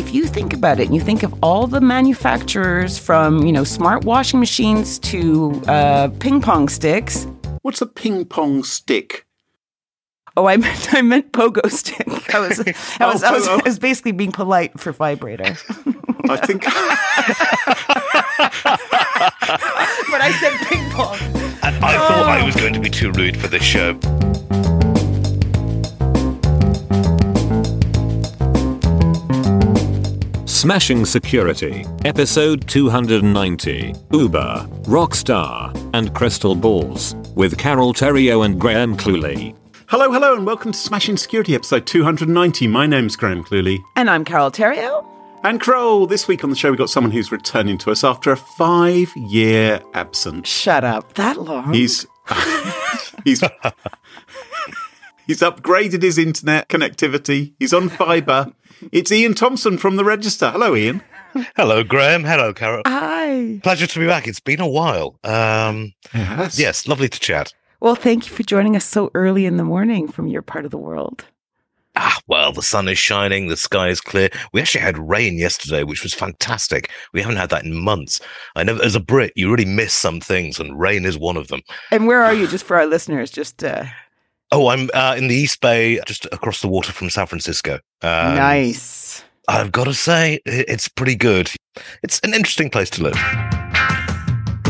if you think about it and you think of all the manufacturers from, you know, smart washing machines to uh, ping pong sticks. What's a ping pong stick? Oh, I meant I meant pogo stick. I was I was, Oh, I was, pogo. I was basically being polite for vibrator. I think but I said ping pong. And I thought I was going to be too rude for this show. Smashing Security, Episode 290 Uber, Rockstar, and Crystal Balls, with Carole Theriault and Graham Cluley. Hello, hello, and welcome to Smashing Security episode 290. My name's Graham Cluley. And I'm Carole Theriault. And Kroll, this week on the show, we've got someone who's returning to us after a five year absence. Shut up. That long? He's. he's. He's upgraded his internet connectivity. He's on fibre. It's Iain Thomson from the Register. Hello, Ian. Hello, Graham. Hello, Carol. Hi. Pleasure to be back. It's been a while. Um, Yes. yes, lovely to chat. Well, thank you for joining us so early in the morning from your part of the world. Ah, well, the sun is shining, the sky is clear. We actually had rain yesterday, which was fantastic. We haven't had that in months. I know as a Brit, you really miss some things, and rain is one of them. And where are you, just for our listeners? Just uh, Oh, I'm uh, in the East Bay, just across the water from San Francisco. Um, nice. I've got to say, it's pretty good. It's an interesting place to live.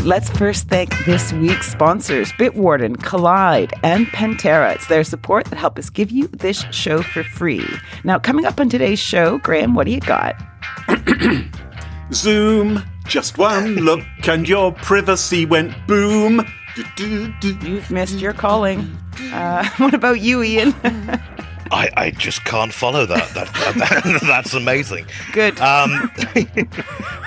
Let's first thank this week's sponsors, Bitwarden, Kolide, and Pentera. It's their support that help us give you this show for free. Now, coming up on today's show, Graham, what do you got? Zoom, just one look, and your privacy went boom. You've missed your calling. Uh, what about you, Ian? I, I just can't follow that. That, that that's amazing. Good. Um,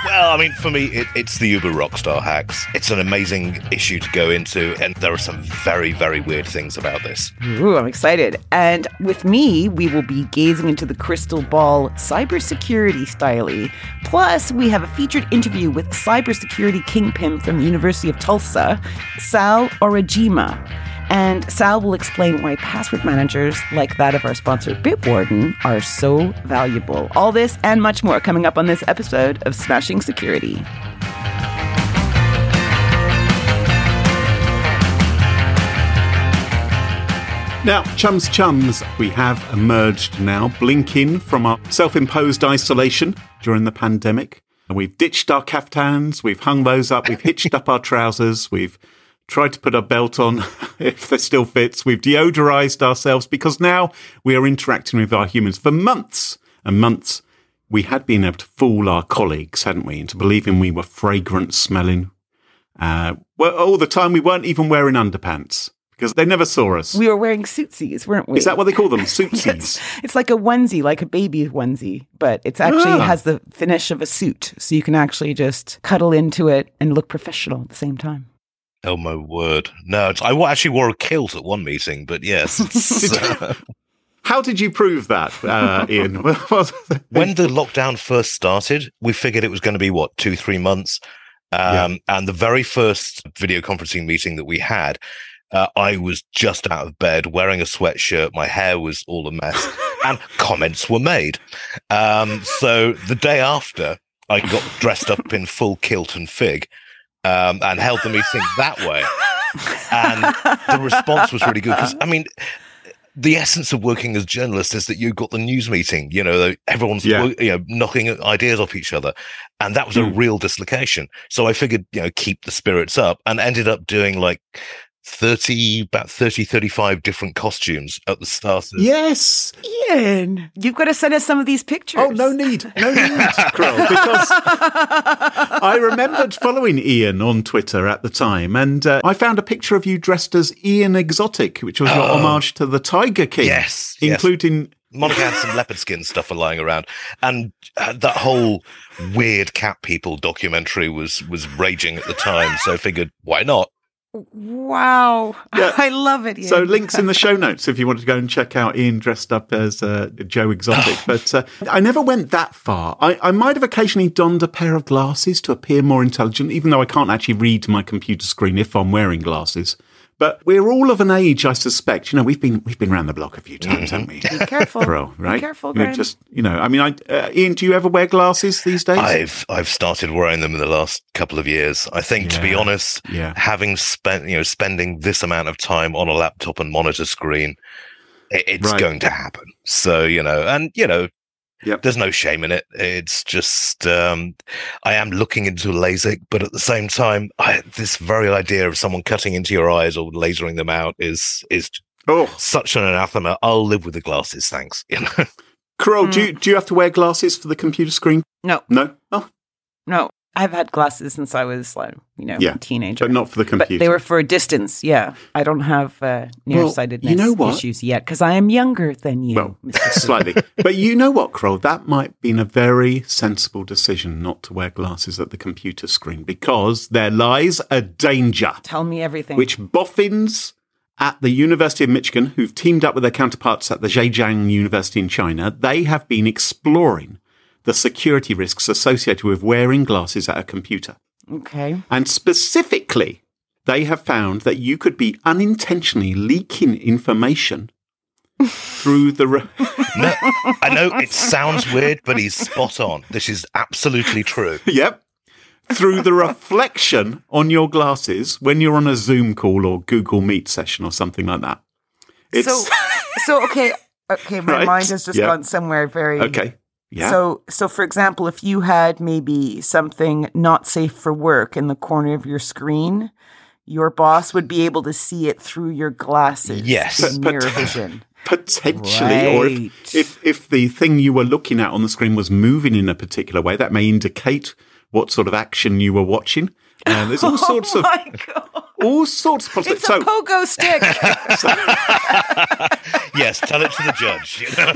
well, I mean, for me, it, it's the Uber Rockstar hacks. It's an amazing issue to go into, and there are some very, very weird things about this. Ooh, I'm excited. And with me, we will be gazing into the crystal ball cybersecurity styly. Plus, we have a featured interview with cybersecurity kingpin from the University of Tulsa, Sal Aurigemma. And Sal will explain why password managers like that of our sponsor Bitwarden are so valuable. All this and much more coming up on this episode of Smashing Security. Now, chums, chums, we have emerged now, blinking from our self imposed isolation during the pandemic. And we've ditched our caftans, we've hung those up, we've hitched up our trousers, we've tried to put our belt on if they still fits, we've deodorized ourselves because now we are interacting with our humans. For months and months, we had been able to fool our colleagues, hadn't we, into believing we were fragrant smelling. Uh, well, all the time we weren't even wearing underpants because they never saw us. We were wearing suitsies, weren't we? Is that what they call them? Suitsies. It's like a onesie, like a baby onesie, but it actually Ah. has the finish of a suit, so you can actually just cuddle into it and look professional at the same time. Oh my word! No, I actually wore a kilt at one meeting, but yes. uh, How did you prove that, uh, Ian? when the lockdown first started, we figured it was going to be what two, three months. Um, And the very first video conferencing meeting that we had, uh, I was just out of bed wearing a sweatshirt. My hair was all a mess, and comments were made. Um, so the day after, I got dressed up in full kilt and fig. Um, and held the meeting that way. And the response was really good because, I mean, the essence of working as journalists is that you've got the news meeting, you know, everyone's Yeah. you know knocking ideas off each other, and that was a Mm. real dislocation. So I figured, you know, keep the spirits up, and ended up doing like 30 about 30 35 different costumes at the start of yes. Ian, you've got to send us some of these pictures. Oh, no need. No need, Krill, because I remembered following Ian on Twitter at the time, and uh, I found a picture of you dressed as Ian Exotic, which was your Oh. homage to the Tiger King. Yes, yes. Including. Monica had some leopard skin stuff lying around, and uh, that whole weird cat people documentary was was raging at the time. So I figured, why not? Wow. Yeah. I love it. Ian. So links in the show notes if you want to go and check out Ian dressed up as uh, Joe Exotic. but uh, I never went that far. I, I might have occasionally donned a pair of glasses to appear more intelligent, even though I can't actually read my computer screen if I'm wearing glasses. But we're all of an age, I suspect. You know, we've been we've been around the block a few times, haven't we? Be careful. Bro, right? Be careful, You know, just you know, I mean, I, uh, Ian, do you ever wear glasses these days? I've I've started wearing them in the last couple of years. I think, to be honest, yeah, having spent you know spending this amount of time on a laptop and monitor screen, i- it's Right. going to happen. So you know, and you know, Yep. there's no shame in it. It's just um, I am looking into LASIK, but at the same time, I, this very idea of someone cutting into your eyes or lasering them out is is Oh, such an anathema. I'll live with the glasses, thanks. You know. Crow, Mm. do you, do you have to wear glasses for the computer screen? No. No? Oh, No, I've had glasses since I was like, you know, Yeah, a teenager. but not for the computer. But they were for distance. Yeah, I don't have uh, Well, nearsightedness you know what? issues yet because I am younger than you. Well, slightly. but you know what, Kroll? That might have been a very sensible decision not to wear glasses at the computer screen because there lies a danger Tell me everything. which boffins at the University of Michigan, who've teamed up with their counterparts at the Zhejiang University in China, they have been exploring the security risks associated with wearing glasses at a computer. okay. And specifically, they have found that you could be unintentionally leaking information through the. Re- No, I know it sounds weird, but he's spot on. This is absolutely true. yep. Through the reflection on your glasses when you're on a Zoom call or Google Meet session or something like that. It's So, so okay, okay. My Right. mind has just Yeah. gone somewhere very. okay. Yeah. So, so for example, if you had maybe something not safe for work in the corner of your screen, your boss would be able to see it through your glasses. Yes. in mirror vision. potentially, or if, if if the thing you were looking at on the screen was moving in a particular way, that may indicate what sort of action you were watching. And there's all oh sorts oh of my god! All sorts of possibilities. It's a pogo stick. Yes, tell it to the judge. You know?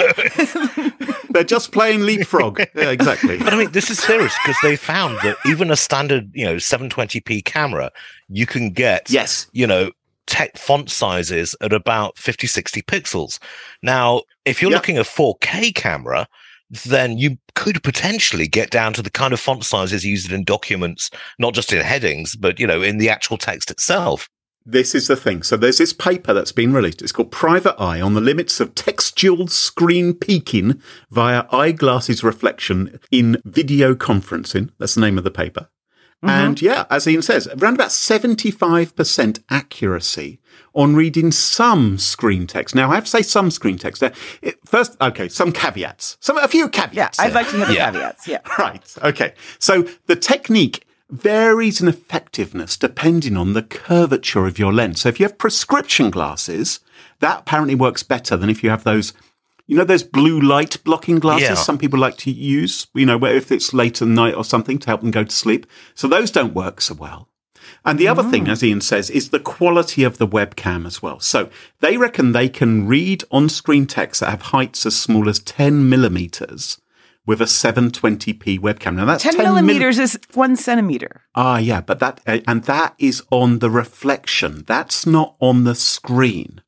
they're just playing leapfrog. yeah, exactly. But I mean, this is serious because they found that even a standard, you know, 720p camera, you can get, Yes. you know, tech font sizes at about 50, 60 pixels. Now, if you're Yeah. looking at 4K camera, then you could potentially get down to the kind of font sizes used in documents, not just in headings, but, you know, in the actual text itself. This is the thing. So there's this paper that's been released. It's called Private Eye on the limits of textual screen peeking via eyeglasses reflection in video conferencing. That's the name of the paper. Mm-hmm. And yeah, as Ian says, around about 75% accuracy on reading some screen text. Now, I have to say some screen text. It, first, okay, some caveats. Some, a few caveats. yeah. I'd like to hear the Yeah. caveats. Yeah. Right. Okay. So the technique varies in effectiveness depending on the curvature of your lens. So if you have prescription glasses, that apparently works better than if you have those, you know, those blue light blocking glasses Yeah. some people like to use, you know, where if it's late at night or something to help them go to sleep. So those don't work so well. And the other thing, as Ian says, is the quality of the webcam as well. So they reckon they can read on screen text that have heights as small as 10 millimeters with a 720p webcam. Now that's 10, 10 mil- millimeters is one centimeter. Ah, yeah, but that, uh, and that is on the reflection. That's not on the screen.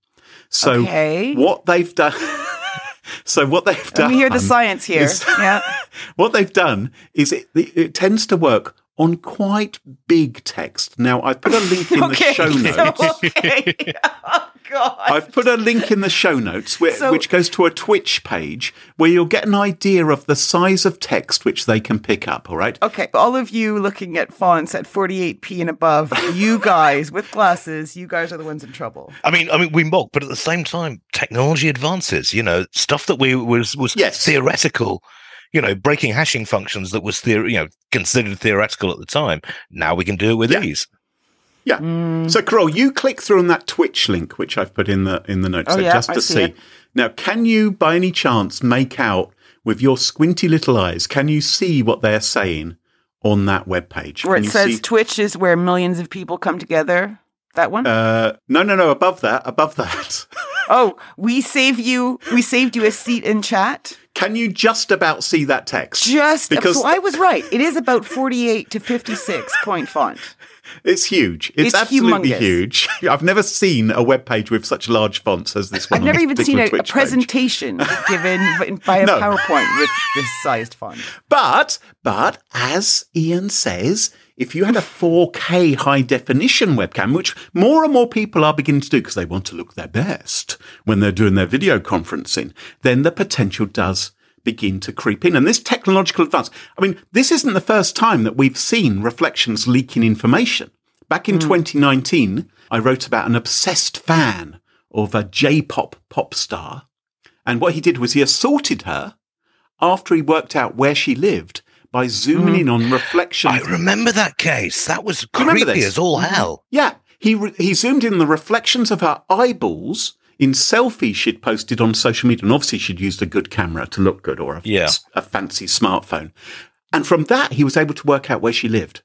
So Okay. what they've done, so what they've done. me hear the science here. is- yeah. what they've done is it, it tends to work on quite big text. Now, I've put a link in Okay. the show notes. okay. oh God. I've put a link in the show notes where, So- which goes to a Twitch page where you'll get an idea of the size of text which they can pick up. All right. Okay, all of you looking at fonts at 48p and above, you guys with glasses, you guys are the ones in trouble. I mean, I mean, we mock, but at the same time, technology advances. You know, stuff that we was was Yes. theoretical. You know, breaking hashing functions that was theor- you know considered theoretical at the time. Now we can do it with Yeah. ease. Yeah. Mm. So, Carol, you click through on that Twitch link, which I've put in the in the notes Oh, there, yeah, just I to see see. Now, can you, by any chance, make out with your squinty little eyes? Can you see what they're saying on that web page? Where Can it you says see- Twitch is where millions of people come together. That one? uh, no, no, no. Above that, above that. oh, we save you. We saved you a seat in chat. Can you just about see that text? Just Because- so I was right. It is about 48 to 56 point font. It's huge. It's, It's absolutely humongous. huge. I've never seen a web page with such large fonts as this one. I've never even seen a, a presentation given by a No. PowerPoint with this sized font. But, but as Ian says, if you had a 4K high definition webcam, which more and more people are beginning to do because they want to look their best when they're doing their video conferencing, then the potential does begin to creep in. And this technological advance, I mean, this isn't the first time that we've seen reflections leaking information. Back in hmm. 2019, I wrote about an obsessed fan of a J-pop pop star. And what he did was he assaulted her after he worked out where she lived by zooming in mm. on reflections. I remember that case. That was creepy as all hell. Mm. yeah, he re- he zoomed in the reflections of her eyeballs in selfies she'd posted on social media, and obviously she'd used a good camera to look good or a, Yeah. a fancy smartphone. And from that, he was able to work out where she lived.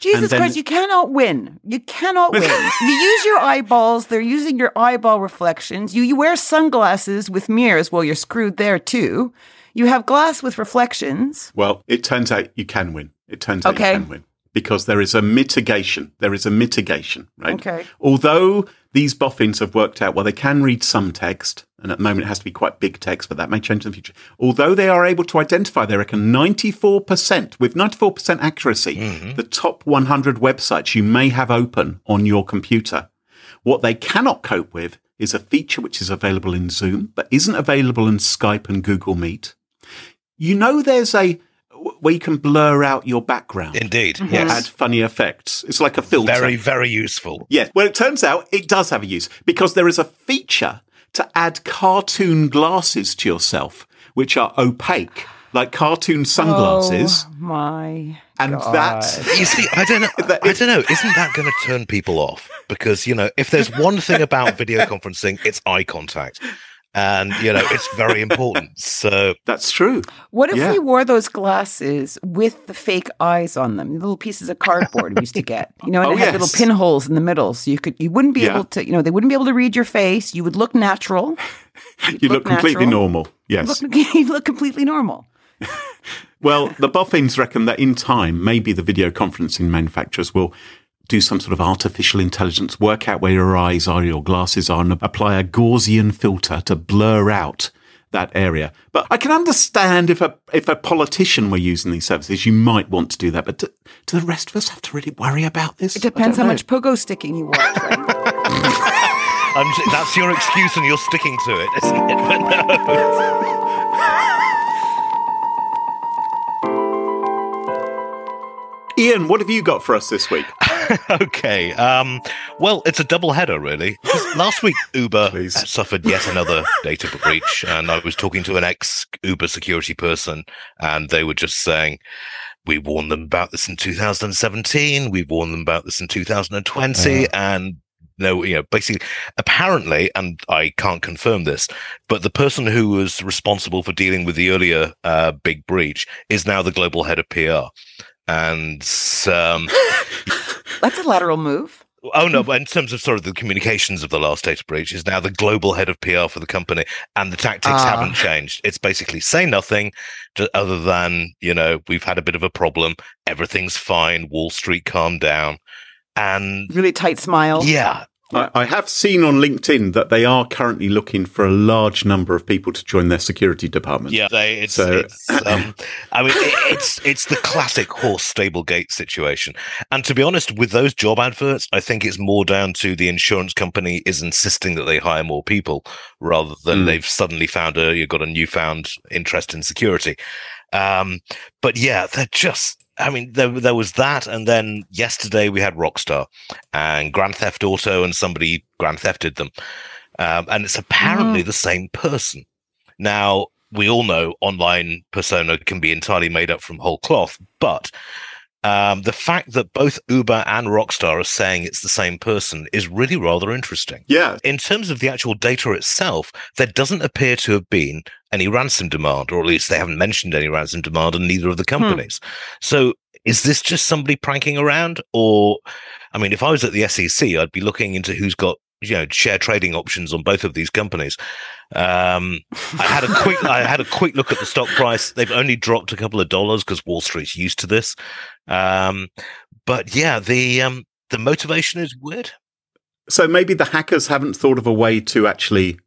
Jesus then- Christ, you cannot win. You cannot win. you use your eyeballs, they're using your eyeball reflections. You, you wear sunglasses with mirrors, well, you're screwed there too. You have glass with reflections. Well, it turns out you can win. It turns out Okay. you can win because there is a mitigation. There is a mitigation, right? Okay. Although these boffins have worked out, well, they can read some text, and at the moment it has to be quite big text, but that may change in the future. Although they are able to identify, they reckon 94%, with 94% accuracy, mm-hmm. the top 100 websites you may have open on your computer. What they cannot cope with is a feature which is available in Zoom, but isn't available in Skype and Google Meet. You know, there's a where you can blur out your background. Indeed. Add Yes. funny effects. It's like a filter. Very, very useful. Yes. Well, it turns out it does have a use because there is a feature to add cartoon glasses to yourself, which are opaque, like cartoon sunglasses. Oh my. and God. that, You see, I don't know. I don't know. Isn't that going to turn people off? Because you know, if there's one thing about video conferencing, it's eye contact, and you know, it's very important. So that's true. What if Yeah. we wore those glasses with the fake eyes on them, little pieces of cardboard we used to get, you know, and Oh, it had little pinholes in the middle, so you could you wouldn't be Yeah. able to, you know, they wouldn't be able to read your face. You would look natural. You look completely natural. normal. Yes. Look, you look completely normal. Well, the boffins reckon that in time, maybe the video conferencing manufacturers will do some sort of artificial intelligence, work out where your eyes are, your glasses are, and apply a Gaussian filter to blur out that area. But I can understand if a if a politician were using these services, you might want to do that. But do, do the rest of us have to really worry about this? It depends how much pogo sticking you watch. Right? I'm, j- that's your excuse, and you're sticking to it, isn't it? But no. Ian, what have you got for us this week? okay. Um, well, it's a double header, really. Last week, Uber Please. suffered yet another data breach, and I was talking to an ex Uber security person, and they were just saying, "We warned them about this in 2017. We warned them about this in 2020, and." No, you know, basically, apparently, and I can't confirm this, but the person who was responsible for dealing with the earlier uh, big breach is now the global head of PR. And um, That's a lateral move. Oh no, but in terms of sort of the communications of the last data breach, is now the global head of PR for the company, and the tactics Ah. haven't changed. It's basically say nothing, to, other than you know we've had a bit of a problem, everything's fine, Wall Street calm down, and Really tight smile. yeah, I, I have seen on LinkedIn that they are currently looking for a large number of people to join their security department. yeah, they, it's, So- it's um, I mean, it, it's it's the classic horse stable gate situation. And to be honest, with those job adverts, I think it's more down to the insurance company is insisting that they hire more people rather than Mm. they've suddenly found a you've got a newfound interest in security. Um, but yeah, they're just. I mean, there there was that, and then yesterday we had Rockstar and Grand Theft Auto, and somebody Grand Thefted them, um, and it's apparently the same person. Now, we all know online persona can be entirely made up from whole cloth, but um, the fact that both Uber and Rockstar are saying it's the same person is really rather interesting. Yeah. In terms of the actual data itself, there doesn't appear to have been any ransom demand, or at least they haven't mentioned any ransom demand in neither of the companies. So is this just somebody pranking around? Or, I mean, if I was at the SEC, I'd be looking into who's got you know share trading options on both of these companies. Um, I had a quick I had a quick look at the stock price. They've only dropped a couple of dollars because Wall Street's used to this. Um, but yeah, the um, the motivation is weird. So maybe the hackers haven't thought of a way to actually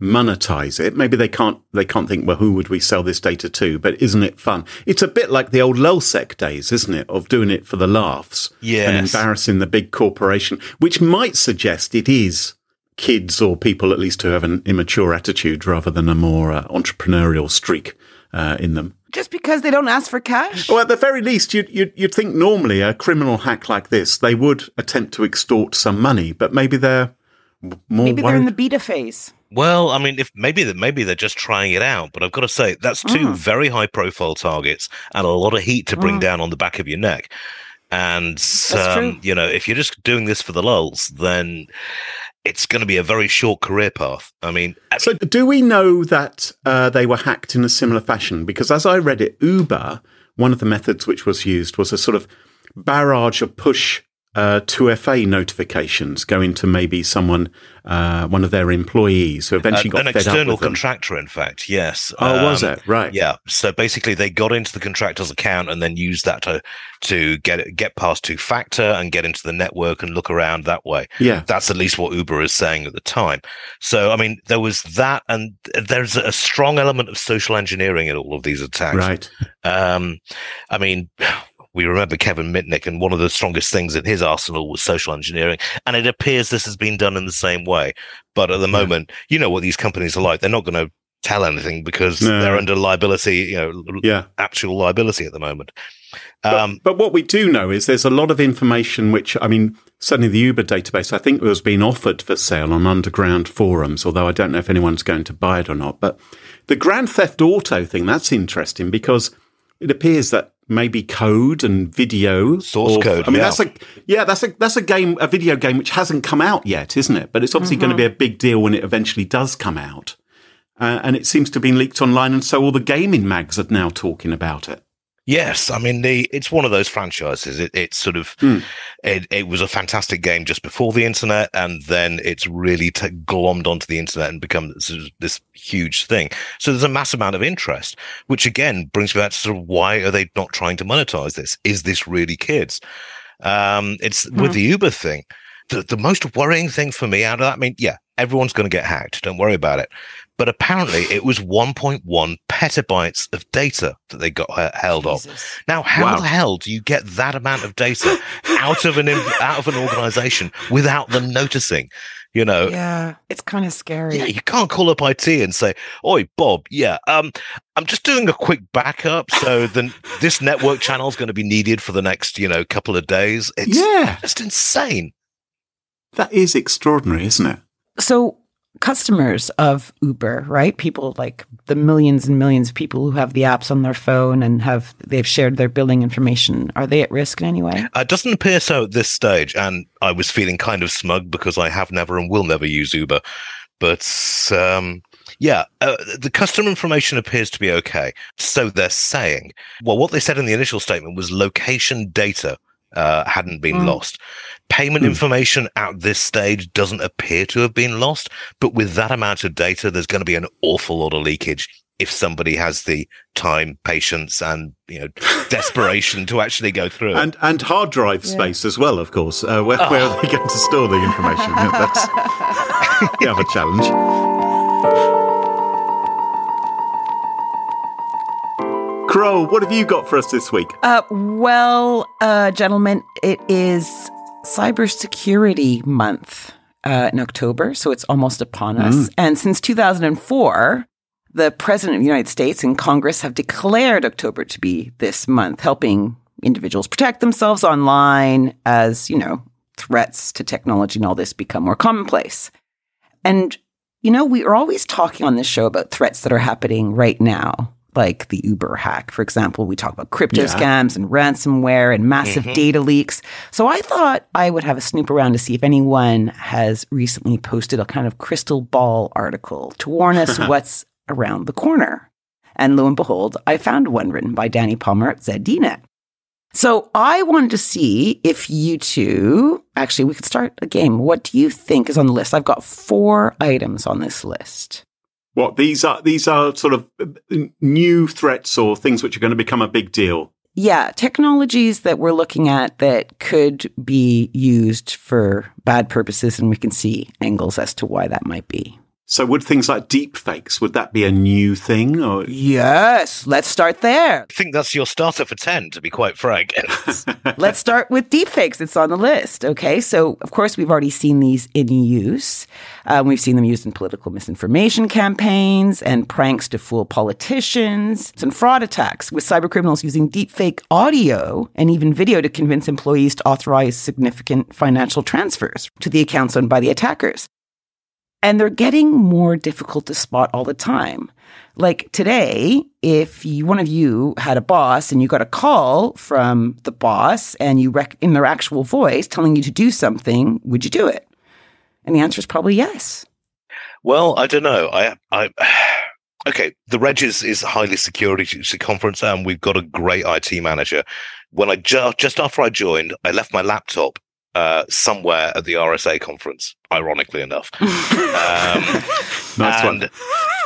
monetize it. Maybe they can't they can't think, well, who would we sell this data to? But isn't it fun? It's a bit like the old LulzSec days, isn't it? Of doing it for the laughs. Yes. And embarrassing the big corporation, which might suggest it is kids or people at least who have an immature attitude rather than a more uh, entrepreneurial streak uh, in them. Just because they don't ask for cash? Well, at the very least, you'd, you'd, you'd think normally a criminal hack like this, they would attempt to extort some money, but maybe they're more Maybe they're in the beta phase. Well, I mean, if maybe that maybe they're just trying it out, but I've got to say that's two Mm. very high profile targets and a lot of heat to bring Mm. down on the back of your neck. And um, you know, if you're just doing this for the lulls, then it's going to be a very short career path. I mean, So, do we know that uh, they were hacked in a similar fashion? Because as I read it, Uber, one of the methods which was used was a sort of barrage of push uh, 2FA notifications going to maybe someone, uh, one of their employees, who eventually got an external contractor, in fact, yes. Oh, was Um, it right? Yeah. So basically, they got into the contractor's account and then used that to to get get past two factor and get into the network and look around that way. Yeah. That's at least what Uber is saying at the time. So I mean, there was that, and there's a strong element of social engineering in all of these attacks. Right. Um, I mean. We remember Kevin Mitnick, and one of the strongest things in his arsenal was social engineering. And it appears this has been done in the same way. But at the Yeah. moment, you know what these companies are like. They're not going to tell anything because No. they're under liability, you know, Yeah. actual liability at the moment. But, Um, but what we do know is there's a lot of information which, I mean, certainly the Uber database, I think was being offered for sale on underground forums, although I don't know if anyone's going to buy it or not. But the Grand Theft Auto thing, that's interesting because it appears that maybe code and video Source or- code, I mean, yeah. that's a yeah, that's a that's a game, a video game which hasn't come out yet, isn't it? But it's obviously going to be a big deal when it eventually does come out. Uh, and it seems to have been leaked online, and so all the gaming mags are now talking about it. Yes, I mean the it's one of those franchises. It, it's sort of Hmm. it, it was a fantastic game just before the internet, and then it's really t- glommed onto the internet and become sort of this huge thing. So there's a mass amount of interest, which again brings me back to sort of why are they not trying to monetize this? Is this really kids? Um, it's with the Uber thing. The, the most worrying thing for me out of that, I mean, yeah, everyone's going to get hacked. Don't worry about it. But apparently, it was 1.1 petabytes of data that they got uh, held off. Jesus. Now, how Wow. the hell do you get that amount of data out of an out of an organization without them noticing? You know, Yeah, it's kind of scary. yeah, you can't call up IT and say, "Oi, Bob, yeah, um, I'm just doing a quick backup, so then this network channel is going to be needed for the next, you know, couple of days." It's yeah, just insane. that is extraordinary, isn't it? So, customers of Uber, right? People like the millions and millions of people who have the apps on their phone and have they've shared their billing information. Are they at risk in any way? Uh, It doesn't appear so at this stage, and I was feeling kind of smug because I have never and will never use Uber. But um, yeah, uh, the customer information appears to be okay. So they're saying. Well, what they said in the initial statement was location data uh, hadn't been Mm. lost. Payment Hmm. information at this stage doesn't appear to have been lost, but with that amount of data, there's going to be an awful lot of leakage if somebody has the time, patience, and you know desperation to actually go through. And and hard drive Yeah. space as well, of course. Uh, where, where are they going to store the information? Yeah, That's the other challenge. Crow, what have you got for us this week? Uh, well, uh, gentlemen, it is Cybersecurity Month uh, in October, so it's almost upon us. And since 2004, the President of the United States and Congress have declared October to be this month, helping individuals protect themselves online as, you know, threats to technology and all this become more commonplace. And, you know, we are always talking on this show about threats that are happening right now, like the Uber hack, for example. We talk about crypto Yeah. scams and ransomware and massive Mhm. data leaks. So I thought I would have a snoop around to see if anyone has recently posted a kind of crystal ball article to warn us what's around the corner. And lo and behold, I found one written by Danny Palmer at ZDNet. So I wanted to see if you two, actually, we could start a game. What do you think is on the list? I've got four items on this list. What these are? These are sort of uh, new threats or things which are going to become a big deal. Yeah, technologies that we're looking at that could be used for bad purposes, and we can see angles as to why that might be. So would things like deep fakes, would that be a new thing or Yes, let's start there. I think that's your starter for 10, to be quite frank. Let's start with deepfakes. It's on the list. Okay. So, of course, we've already seen these in use. Um, we've seen them used in political misinformation campaigns and pranks to fool politicians and fraud attacks with cybercriminals using deepfake audio and even video to convince employees to authorize significant financial transfers to the accounts owned by the attackers. And they're getting more difficult to spot all the time. Like today, if you, one of you had a boss and you got a call from the boss and you rec- in their actual voice telling you to do something, would you do it? And the answer is probably yes. well, I don't know. I, I, okay. The Reg is, is highly security conference and we've got a great IT manager. When I ju- just after I joined, I left my laptop uh, somewhere at the RSA conference, ironically enough. Um, Nice one. and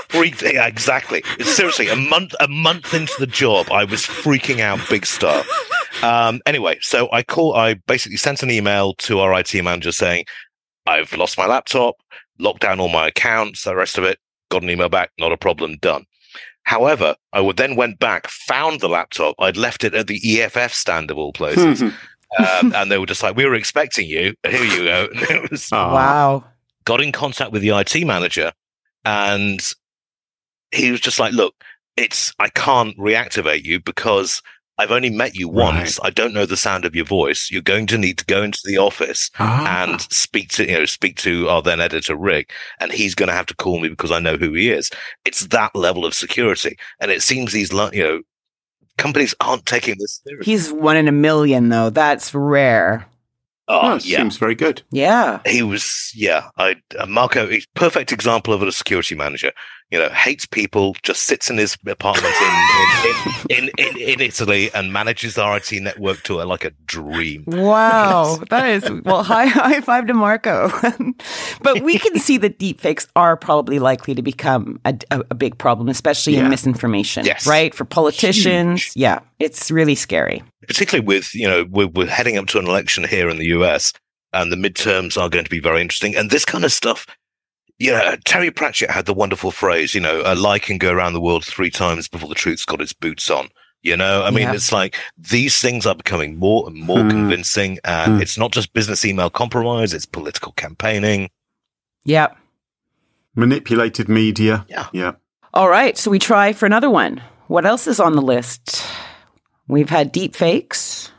freaked yeah, exactly. Seriously, a month a month into the job, I was freaking out big stuff. Um, anyway, so I call I basically sent an email to our IT manager saying, I've lost my laptop, locked down all my accounts, the rest of it, got an email back, not a problem, done. However, I would then went back, found the laptop. I'd left it at the EFF stand of all places. Um, and they were just like, "We were expecting you. Here you go." And it was Aw. Wow. got in contact with the IT manager, and he was just like, "Look, it's I can't reactivate you because I've only met you once. I don't know the sound of your voice. You're going to need to go into the office Ah. and speak to you know speak to our then editor Rick, and he's going to have to call me because I know who he is. It's that level of security, and it seems these lo- you know companies aren't taking this seriously. He's one in a million, though. That's rare. Oh, Oh, yeah. seems very good. Yeah. he was yeah i uh, marco he's perfect example of a security manager you know hates people just sits in his apartment in in, in, in, italy and manages the rt network to a, like a dream Wow, that is well. High high five to Marco. but we can see that deepfakes are probably likely to become a, a, a big problem, especially in misinformation. Yes. right for politicians. Yeah, it's really scary. particularly with you know we're, we're heading up to an election here in the us and the midterms are going to be very interesting and this kind of stuff you know terry pratchett had the wonderful phrase you know a lie can go around the world three times before the truth's got its boots on you know i mean Yeah. it's like these things are becoming more and more Hmm. convincing and Hmm. it's not just business email compromise it's political campaigning Yeah. Manipulated media. Yeah. Yeah. All right, so we try for another one. What else is on the list? We've had deepfakes.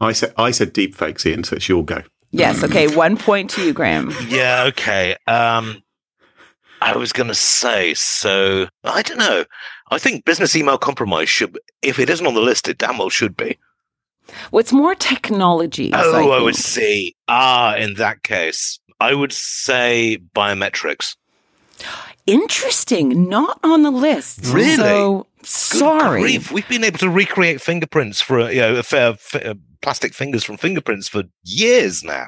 I said I said deep fakes, Ian, so it's your go. Yes. Okay. One point to you, Graham. yeah okay um i was going to say so i don't know i think business email compromise should if it isn't on the list it damn well should be What's more technology? Oh, I would see. Ah, in that case, I would say biometrics. Interesting. Not on the list. Really? So sorry. grief, We've been able to recreate fingerprints for you know a fair, fa- plastic fingers from fingerprints for years now.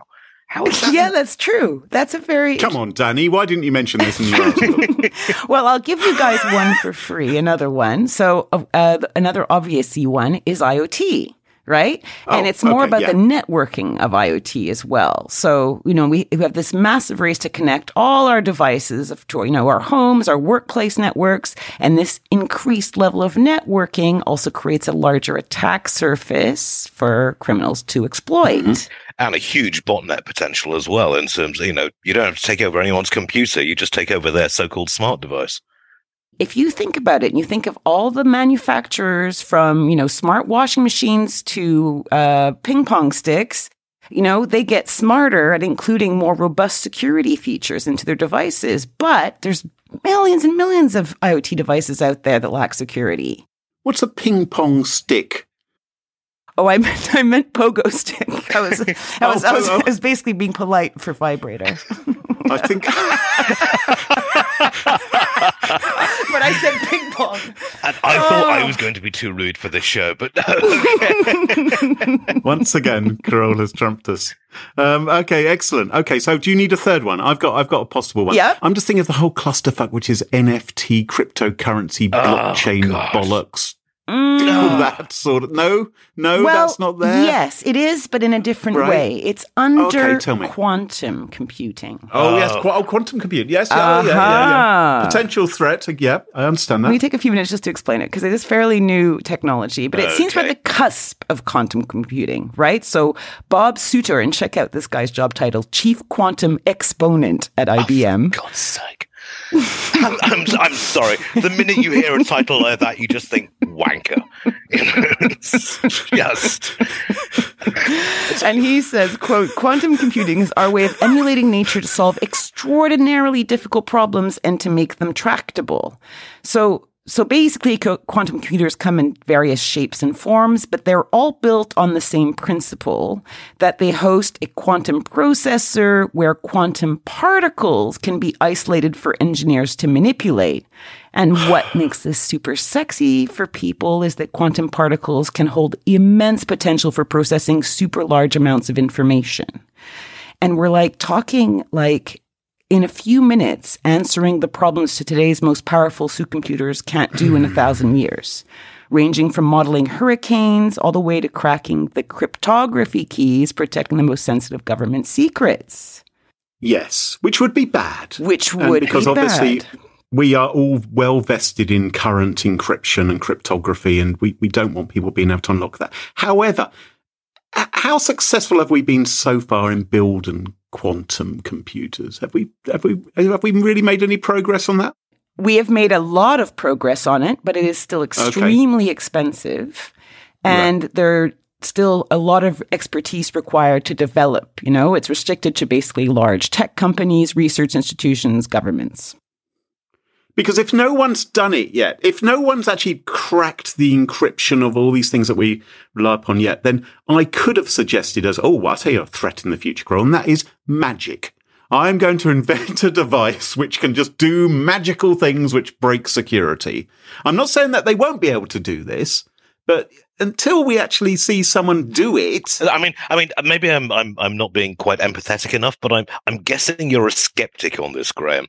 How is that? yeah, that's true. That's a very Come on, Danny. Why didn't you mention this in your article? well. I'll give you guys one for free. Another one. So uh, another obvious one is IoT. Right. Oh, and it's more okay, about yeah. the networking of IoT as well. So, you know, we, we have this massive race to connect all our devices of, to, you know, our homes, our workplace networks. And this increased level of networking also creates a larger attack surface for criminals to exploit. Mm-hmm. And a huge botnet potential as well. In terms, of, you know, you don't have to take over anyone's computer; you just take over their so-called smart device. if you think about it and you think of all the manufacturers from, you know, smart washing machines to uh, ping pong sticks, you know, they get smarter at including more robust security features into their devices. But there's millions and millions of IoT devices out there that lack security. What's a ping pong stick? Oh, I meant I meant pogo stick. I was I was, I was, Oh, I was basically being polite for vibrator, I think but I said ping pong. And I thought Oh. I was going to be too rude for this show, but no. once again Corolla's trumped us. Um, okay, excellent. Okay, so do you need a third one? I've got I've got a possible one. Yeah. I'm just thinking of the whole clusterfuck, which is NFT, cryptocurrency, blockchain gosh. bollocks. All that sort of. No, no, well, that's not there. Yes, it is, but in a different Right. way. It's under Okay, quantum computing. Oh, yes, Oh. qu- oh, quantum computing. Yes, yeah, yeah, yeah, yeah. Uh-huh. Potential threat. Yeah, I understand that. Let me take a few minutes just to explain it because it is fairly new technology, but it seems we're at the cusp of quantum computing, right? So Bob Sutor, and check out this guy's job title, Chief Quantum Exponent at IBM. God's sake. I'm, I'm, I'm sorry. The minute you hear a title like that, you just think wanker. Know, just and he says, quote, quantum computing is our way of emulating nature to solve extraordinarily difficult problems and to make them tractable. So, so basically, quantum computers come in various shapes and forms, but they're all built on the same principle that they host a quantum processor where quantum particles can be isolated for engineers to manipulate. And what makes this super sexy for people is that quantum particles can hold immense potential for processing super large amounts of information. And we're like talking like in a few minutes answering the problems to today's most powerful supercomputers can't do in a hmm. thousand years, ranging from modeling hurricanes all the way to cracking the cryptography keys protecting the most sensitive government secrets, Yes, which would be bad. which And would because be obviously bad. we are all well vested in current encryption and cryptography, and we, we don't want people being able to unlock that. However, how successful have we been so far in building quantum computers? Have we have we have we really made any progress on that? We have made a lot of progress on it, but it is still extremely expensive. And there are still a lot of expertise required to develop. You know, it's restricted to basically large tech companies, research institutions, governments. Because if no one's done it yet, if no one's actually cracked the encryption of all these things that we rely upon yet, then I could have suggested as, oh, well, I'll tell you a threat in the future, Carol, and that is magic. I'm going to invent a device which can just do magical things which break security. I'm not saying that they won't be able to do this, but until we actually see someone do it, I mean, I mean, maybe I'm I'm I'm not being quite empathetic enough, but I'm I'm guessing you're a skeptic on this, Graham.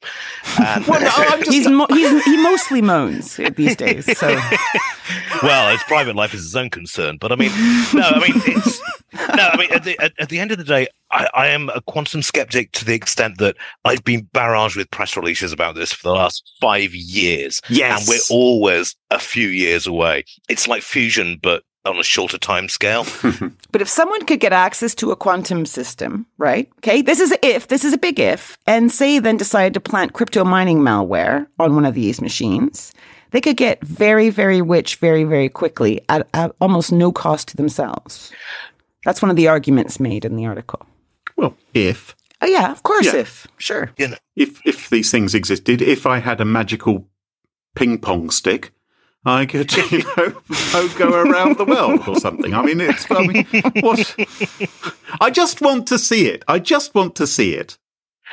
And, well, no, I'm just, He's, mo- he's he mostly moans these days. So well, his private life is his own concern. But I mean, no, I mean, it's no, I mean, at the at, at the end of the day, I, I am a quantum skeptic to the extent that I've been barraged with press releases about this for the last five years, yes. and we're always a few years away. It's like fusion, but on a shorter time scale. But if someone could get access to a quantum system, right? Okay, this is a if, this is a big if, and say then decided to plant crypto mining malware on one of these machines, they could get very, very rich very, very quickly at, at almost no cost to themselves. That's one of the arguments made in the article. Well, if Oh, yeah, of course, Yeah. if. Sure. You know, if if these things existed, if I had a magical ping pong stick, I could you know go- go around the world or something. I mean, it's I mean, what? I just want to see it. I just want to see it.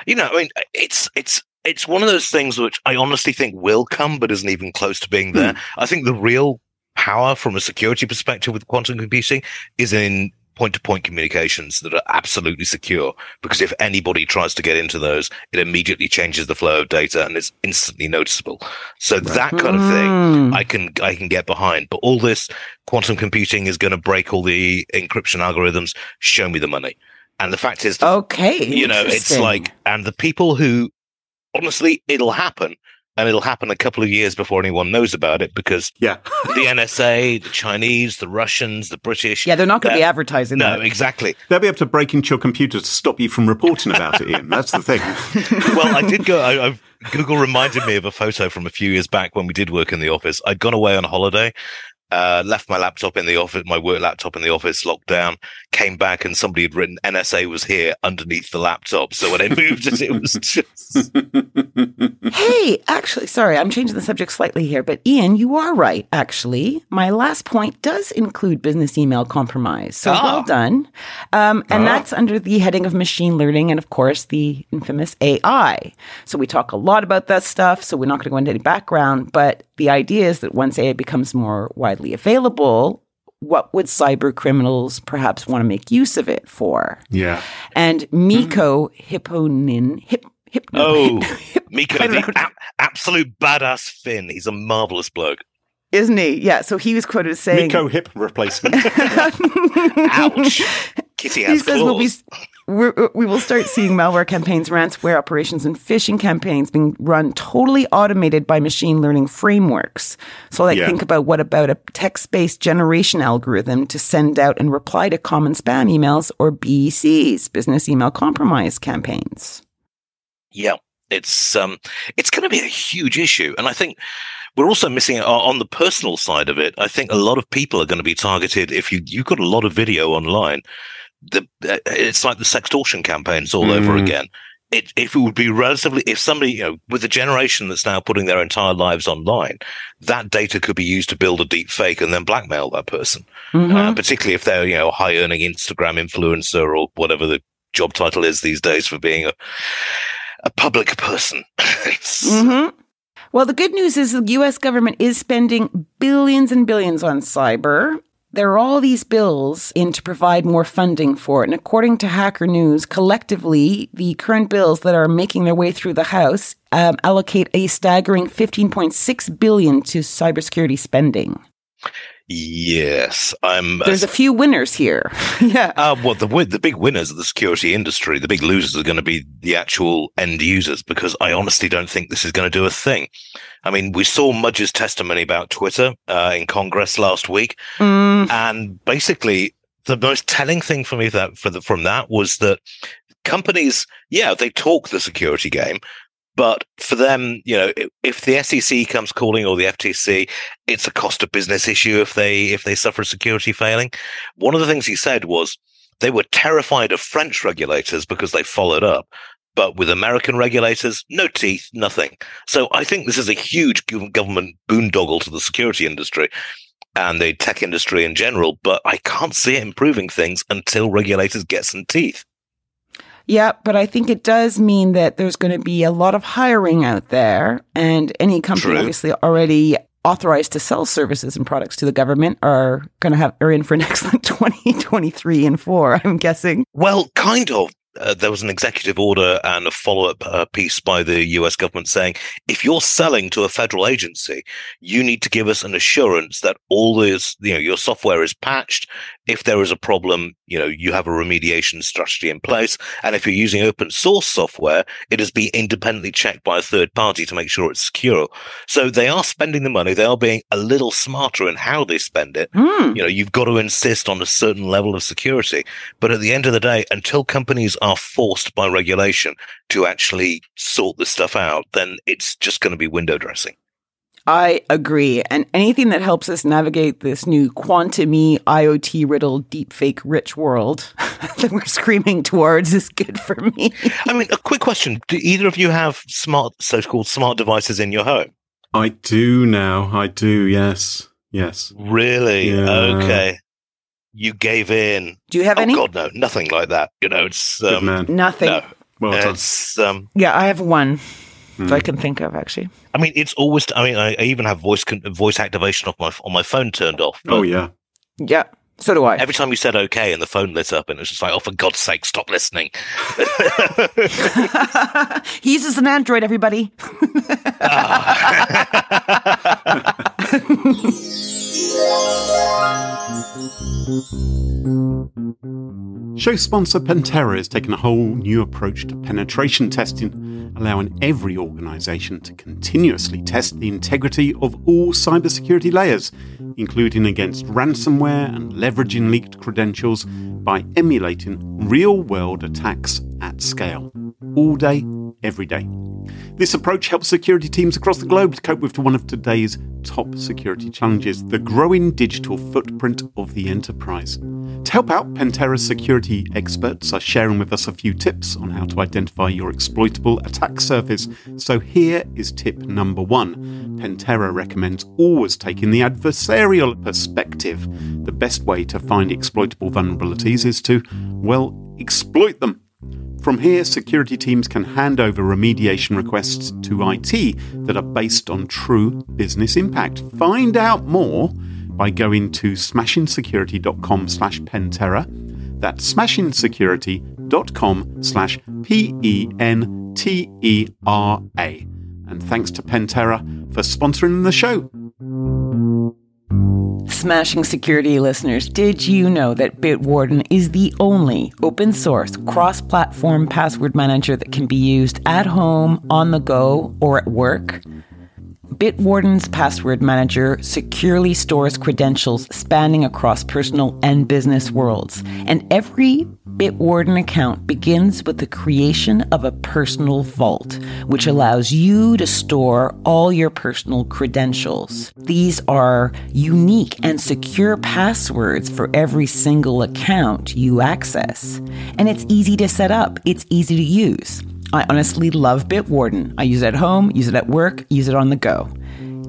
you know, I mean, it's it's it's one of those things which I honestly think will come, but isn't even close to being there. Hmm. I think the real power from a security perspective with quantum computing is in point-to-point communications that are absolutely secure. Because if anybody tries to get into those, it immediately changes the flow of data and it's instantly noticeable. So that kind of thing. Mm. I can I can get behind. But all this quantum computing is going to break all the encryption algorithms. Show me the money. And the fact is, that Okay. you know, it's like, and the people who, honestly, it'll happen, and it'll happen a couple of years before anyone knows about it because Yeah, the NSA, the Chinese, the Russians, the British. Yeah, they're not going to be advertising No, that. exactly. they'll be able to break into your computer to stop you from reporting about it. Ian, that's the thing. Well, I did go. I, I, Google reminded me of a photo from a few years back when we did work in the office. I'd gone away on holiday, uh, left my laptop in the office, my work laptop in the office, locked down, came back, and somebody had written NSA was here underneath the laptop. So when I moved it, it was just. Hey, actually, sorry, I'm changing the subject slightly here, but Ian, you are right, actually. My last point does include business email compromise. So Ah. well done. Um, and Ah. that's under the heading of machine learning and, of course, the infamous AI. So we talk a lot about that stuff, so we're not going to go into any background, but the idea is that once AI becomes more widely available, what would cyber criminals perhaps want to make use of it for? Yeah, And Mikko Hyppönen, hip, hypno, Oh, hip- Mikko, the know. a- absolute badass Finn. He's a marvelous bloke. Isn't he? Yeah. So he was quoted as saying, "Mikko hip replacement. Ouch. Kitty he has says we'll be, claws. We're, we will start seeing malware campaigns, ransomware operations, and phishing campaigns being run totally automated by machine learning frameworks. So, like, Yeah. think about what about a text-based generation algorithm to send out and reply to common spam emails or BECs, business email compromise campaigns. Yeah, it's um, it's going to be a huge issue, and I think we're also missing on the personal side of it. I think a lot of people are going to be targeted if you you've got a lot of video online. The uh, it's like the sextortion campaigns all over Mm. again. It, if it would be relatively, if somebody, you know, with the generation that's now putting their entire lives online, that data could be used to build a deep fake and then blackmail that person. Mhm. Uh, particularly if they're, you know, a high earning Instagram influencer or whatever the job title is these days for being a, a public person. It's- hmm Well, the good news is the US government is spending billions and billions on cyber. There are all these bills in to provide more funding for it. And according to Hacker News, collectively, the current bills that are making their way through the House um, allocate a staggering 15.6 billion to cybersecurity spending. Yes, I'm. There's a few winners here. yeah. Uh, well, the the big winners of the security industry, the big losers are going to be the actual end users because I honestly don't think this is going to do a thing. I mean, we saw Mudge's testimony about Twitter uh, in Congress last week, Mm, and basically, the most telling thing for me that for the, from that was that companies, yeah, they talk the security game, but for them, you know, if, the SEC comes calling or the FTC, it's a cost of business issue if they if they suffer a security failing. One of the things he said was they were terrified of French regulators because they followed up. But with American regulators, no teeth, nothing. So I think this is a huge government boondoggle to the security industry and the tech industry in general. But I can't see it improving things until regulators get some teeth. Yeah, but I think it does mean that there's going to be a lot of hiring out there, and any company True. obviously already authorized to sell services and products to the government are going to have are in for an excellent 2023 and 4, I'm guessing. Well, kind of. Uh, there was an executive order and a follow-up uh, piece by the U.S. government saying, if you're selling to a federal agency, you need to give us an assurance that all this, you know, your software is patched. If there is a problem, you know, you have a remediation strategy in place. And if you're using open source software, it has been independently checked by a third party to make sure it's secure. So they are spending the money. They are being a little smarter in how they spend it Hmm. you know you've got to insist on a certain level of security but at the end of the day until companies are forced by regulation to actually sort this stuff out then it's just going to be window dressing I agree. And anything that helps us navigate this new quantum IoT riddled deepfake rich world that we're screaming towards is good for me. i mean a quick question do either of you have smart so-called smart devices in your home I do now. I do. Yes. Yes. really Yeah. okay you gave in Do you have oh any? god no nothing like that you know it's Good um, man. Nothing. no Well done. it's um Yeah, I have one Hmm. that I can think of actually. I mean, it's always. I mean, I, I even have voice con- voice activation off my on my phone turned off. Oh yeah. Yeah, so do I. Every time you said okay and the phone lit up, and it was just like, oh, for God's sake, stop listening. he uses an Android, everybody. Show sponsor Pentera has taken a whole new approach to penetration testing, allowing every organization to continuously test the integrity of all cybersecurity layers, including against ransomware and leveraging leaked credentials by emulating real world attacks at scale, all day, every day. This approach helps security teams across the globe to cope with one of today's top security challenges the growing digital footprint of the enterprise. To help out, Pentera's security experts are sharing with us a few tips on how to identify your exploitable attack surface. So here is tip number one Pentera recommends always taking the adversarial perspective. The best way to find exploitable vulnerabilities is to, well, exploit them. From here, security teams can hand over remediation requests to IT that are based on true business impact. Find out more by going to smashingsecurity.com slash Pentera. That's smashingsecurity.com slash P-E-N-T-E-R-A. And thanks to Pentera for sponsoring the show. Smashing Security listeners, did you know that Bitwarden is the only open source cross platform password manager that can be used at home, on the go, or at work? Bitwarden's password manager securely stores credentials spanning across personal and business worlds, and every Bitwarden account begins with the creation of a personal vault, which allows you to store all your personal credentials. These are unique and secure passwords for every single account you access. And it's easy to set up, it's easy to use. I honestly love Bitwarden. I use it at home, use it at work, use it on the go.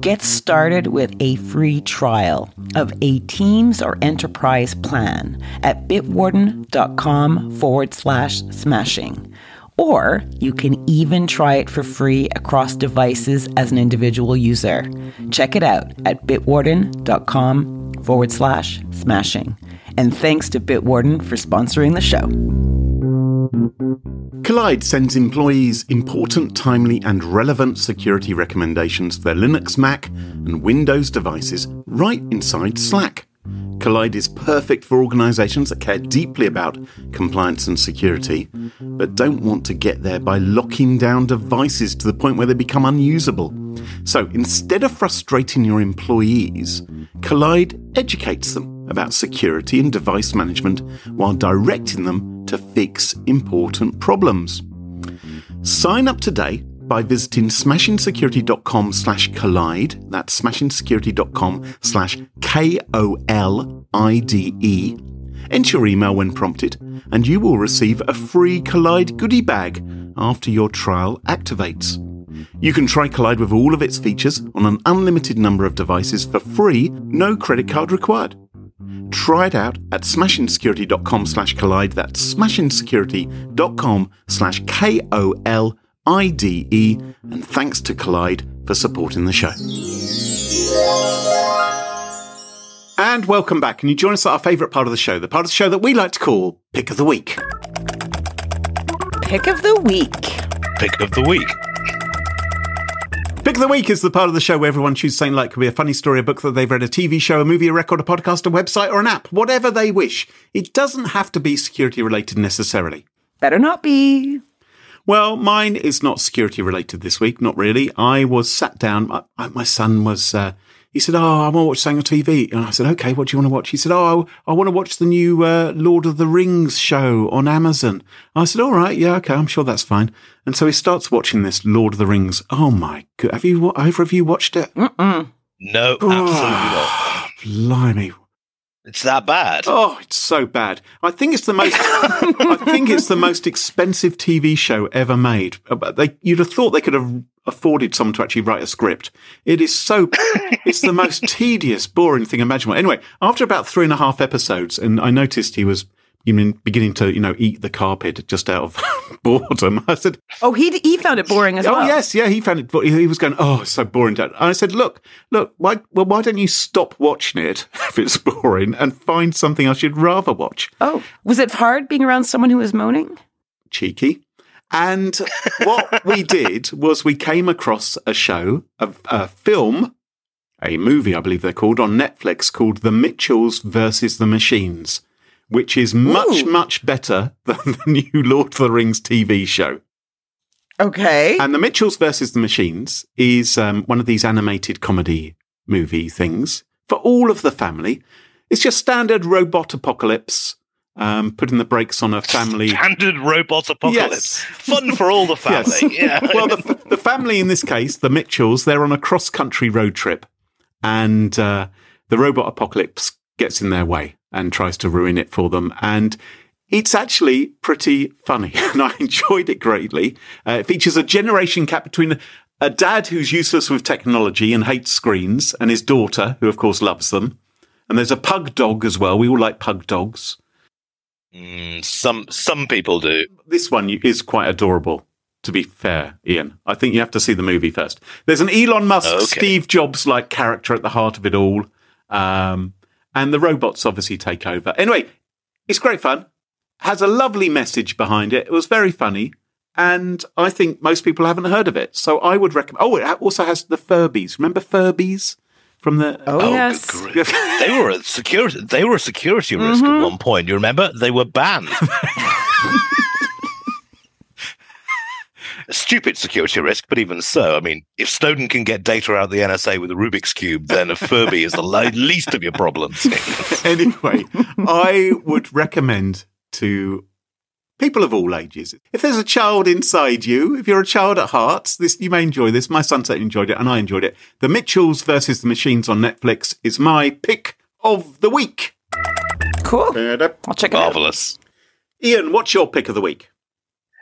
Get started with a free trial of a Teams or Enterprise plan at bitwarden.com forward slash smashing. Or you can even try it for free across devices as an individual user. Check it out at bitwarden.com forward slash smashing. And thanks to Bitwarden for sponsoring the show. Kolide sends employees important, timely, and relevant security recommendations for their Linux, Mac, and Windows devices right inside Slack. Kolide is perfect for organizations that care deeply about compliance and security, but don't want to get there by locking down devices to the point where they become unusable. So instead of frustrating your employees, Kolide educates them about security and device management while directing them to fix important problems. Sign up today by visiting smashingsecurity.com slash kolide. That's smashingsecurity.com slash K-O-L-I-D-E. Enter your email when prompted, and you will receive a free Kolide goodie bag after your trial activates. You can try Kolide with all of its features on an unlimited number of devices for free, no credit card required. Try it out at smashingsecurity.com slash kolide. That's smashingsecurity.com slash K-O-L-I-D-E. And thanks to Kolide for supporting the show. And welcome back. Can you join us at our favourite part of the show, the part of the show that we like to call Pick of the Week? Pick of the week. Pick of the week. Pick of the Week is the part of the show where everyone chooses something like could be a funny story, a book that they've read, a TV show, a movie, a record, a podcast, a website, or an app, whatever they wish. It doesn't have to be security related necessarily. Better not be. Well, mine is not security related this week, not really. I was sat down, my, my son was, uh, he said, Oh, I want to watch something on TV. And I said, Okay, what do you want to watch? He said, Oh, I, I want to watch the new uh, Lord of the Rings show on Amazon. I said, All right, yeah, okay, I'm sure that's fine. And so he starts watching this Lord of the Rings. Oh my god, have you, either of you watched it? Mm-mm. No, absolutely not. Blimey. It's that bad. Oh, it's so bad. I think it's the most. I think it's the most expensive TV show ever made. Uh, They, you'd have thought they could have afforded someone to actually write a script. It is so. it's the most tedious, boring thing imaginable. Anyway, after about three and a half episodes, and I noticed he was you mean beginning to you know eat the carpet just out of boredom. I said, Oh, he he found it boring as "Oh well. Oh yes, yeah." He found it. He was going, "Oh, it's so boring." Dad. And I said, "Look, look. Why? Well, why don't you stop watching it if it's boring and find something else you'd rather watch?" Oh, was it hard being around someone who was moaning? cheeky. And what we did was we came across a show, a, a film, a movie, I believe they're called, on Netflix called The Mitchells versus the Machines, which is much, Ooh. much better than the new Lord of the Rings TV show. Okay. And The Mitchells versus the Machines is um, one of these animated comedy movie things for all of the family. It's just standard robot apocalypse, um, putting the brakes on a family. Standard robot apocalypse. Yes. Fun for all the family. Yeah. well, the, the family in this case, the Mitchells, they're on a cross country road trip, and uh, the robot apocalypse gets in their way and tries to ruin it for them. And it's actually pretty funny, and I enjoyed it greatly. Uh, it features a generation gap between a dad who's useless with technology and hates screens, and his daughter, who of course loves them. And there's a pug dog as well. We all like pug dogs. Mm, some some people do. this one is quite adorable. To be fair, Iain, I think you have to see the movie first. There's an Elon Musk, Okay. Steve Jobs like character at the heart of it all, um, and the robots obviously take over. Anyway, it's great fun. Has a lovely message behind it. It was very funny, and I think most people haven't heard of it. So I would recommend. Oh, it also has the Furbies. Remember Furbies? from the. Oh, good yes. grief. they were a security. They were a security risk Mhm. at one point. You remember? They were banned. a stupid security risk, but even so, I mean, if Snowden can get data out of the NSA with a Rubik's cube, then a Furby is the least of your problems. anyway, I would recommend to people of all ages. If there's a child inside you, if you're a child at heart, this you may enjoy this. My son certainly enjoyed it, and I enjoyed it. The Mitchells versus the Machines on Netflix is my pick of the week. Cool. I'll check it out. Marvelous. Iain, what's your pick of the week?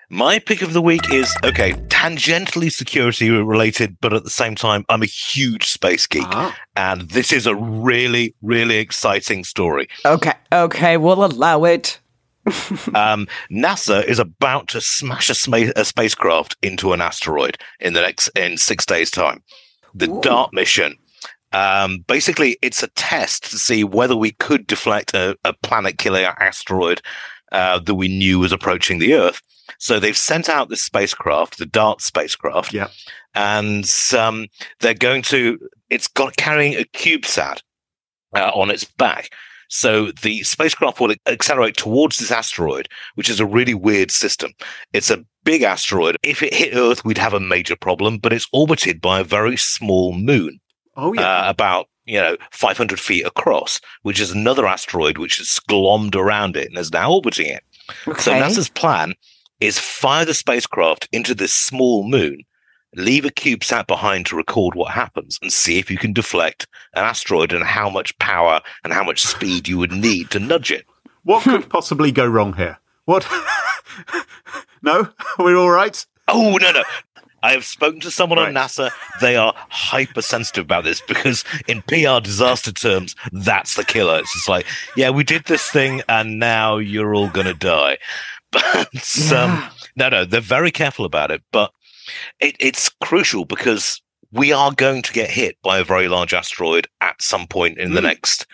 My pick of the week is okay, tangentially security related, but at the same time, I'm a huge space geek. Ah, And this is a really, really exciting story. Okay. Okay. We'll allow it. um, NASA is about to smash a, sma- a spacecraft into an asteroid in the next in six days' time. The Ooh. DART mission. Um, basically, it's a test to see whether we could deflect a, a planet-killer asteroid uh, that we knew was approaching the Earth. So they've sent out this spacecraft, the DART spacecraft, Yeah. and um, they're going to. It's got carrying a CubeSat uh, on its back. So the spacecraft will accelerate towards this asteroid, which is a really weird system. It's a big asteroid. If it hit Earth, we'd have a major problem, but it's orbited by a very small moon, oh yeah. uh, about you know 500 feet across, which is another asteroid which has glommed around it and is now orbiting it. Okay. So NASA's plan is fire the spacecraft into this small moon, leave a CubeSat behind to record what happens, and see if you can deflect an asteroid and how much power and how much speed you would need to nudge it. what could possibly go wrong here? What? no, we're all right. Oh no no. I have spoken to someone on NASA. They are hypersensitive about this because, in PR disaster terms, that's the killer. It's just like, yeah, we did this thing, and now you're all gonna die. But um, no, no, they're very careful about it. But it, it's crucial because we are going to get hit by a very large asteroid at some point in the Mm. next,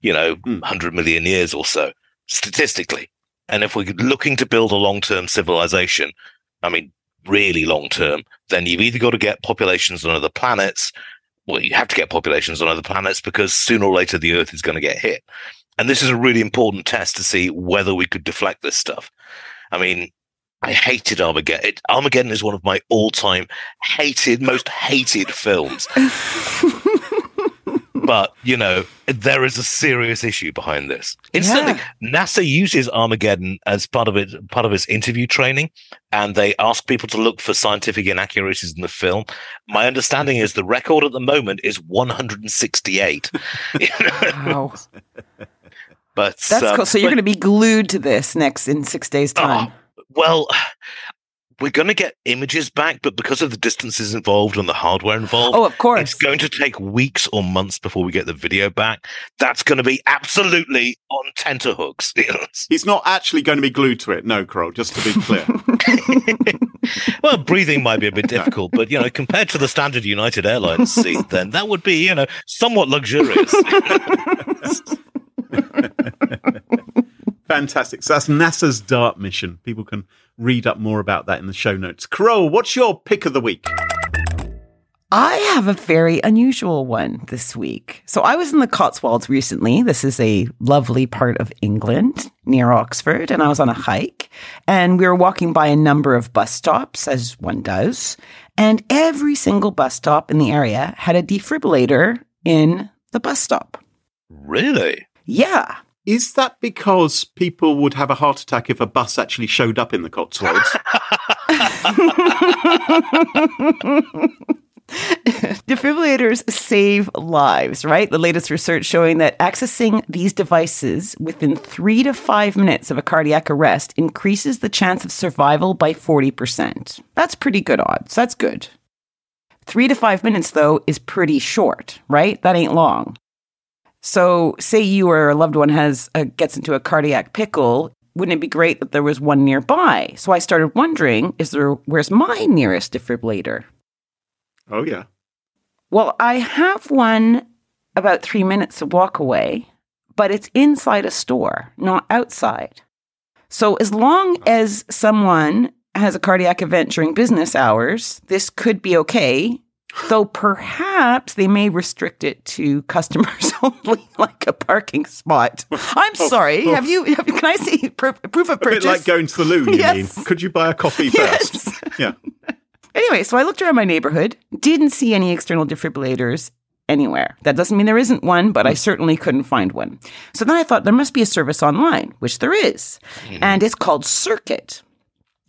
you know, Mm. 100 million years or so, statistically. And if we're looking to build a long term civilization, I mean, really long term, then you've either got to get populations on other planets, well, you have to get populations on other planets because sooner or later the Earth is going to get hit. And this is a really important test to see whether we could deflect this stuff. I mean, I hated Armageddon. Armageddon is one of my all-time hated, most hated films. but you know, there is a serious issue behind this. Instantly, NASA uses Armageddon as part of it, part of its interview training, and they ask people to look for scientific inaccuracies in the film. My understanding is the record at the moment is 168. Wow. but That's um, cool. So you're going to be glued to this next in six days' time. Well, we're going to get images back, but because of the distances involved and the hardware involved, oh, of course. it's going to take weeks or months before we get the video back. That's going to be absolutely on tenterhooks. He's not actually going to be glued to it. No, Carole, just to be clear. well, breathing might be a bit difficult, but you know, compared to the standard United Airlines seat, then that would be, you know, somewhat luxurious. Fantastic. So that's NASA's DART mission. People can read up more about that in the show notes. Carole, what's your pick of the week? I have a very unusual one this week. So I was in the Cotswolds recently. This is a lovely part of England near Oxford. And I was on a hike and we were walking by a number of bus stops, as one does. And every single bus stop in the area had a defibrillator in the bus stop. really? Yeah. Is that because people would have a heart attack if a bus actually showed up in the Cotswolds? Defibrillators save lives, right? The latest research showing that accessing these devices within three to five minutes of a cardiac arrest increases the chance of survival by 40%. That's pretty good odds. That's good. Three to five minutes, though, is pretty short, right? That ain't long. So, say you or a loved one has uh, gets into a cardiac pickle. Wouldn't it be great that there was one nearby? So I started wondering, is there where's my nearest defibrillator? oh, yeah. Well, I have one about three minutes of walk away, but it's inside a store, not outside. So as long as someone has a cardiac event during business hours, this could be okay. Though perhaps they may restrict it to customers only, like a parking spot. I'm Oh, sorry. oh. Have you? Have, can I see proof, proof of A bit like going to the loo, you Yes. mean? Could you buy a coffee first? Yes. Yeah. Anyway, so I looked around my neighborhood, didn't see any external defibrillators anywhere. That doesn't mean there isn't one, but I mm. certainly couldn't find one. So then I thought there must be a service online, which there is, mm. and it's called Circuit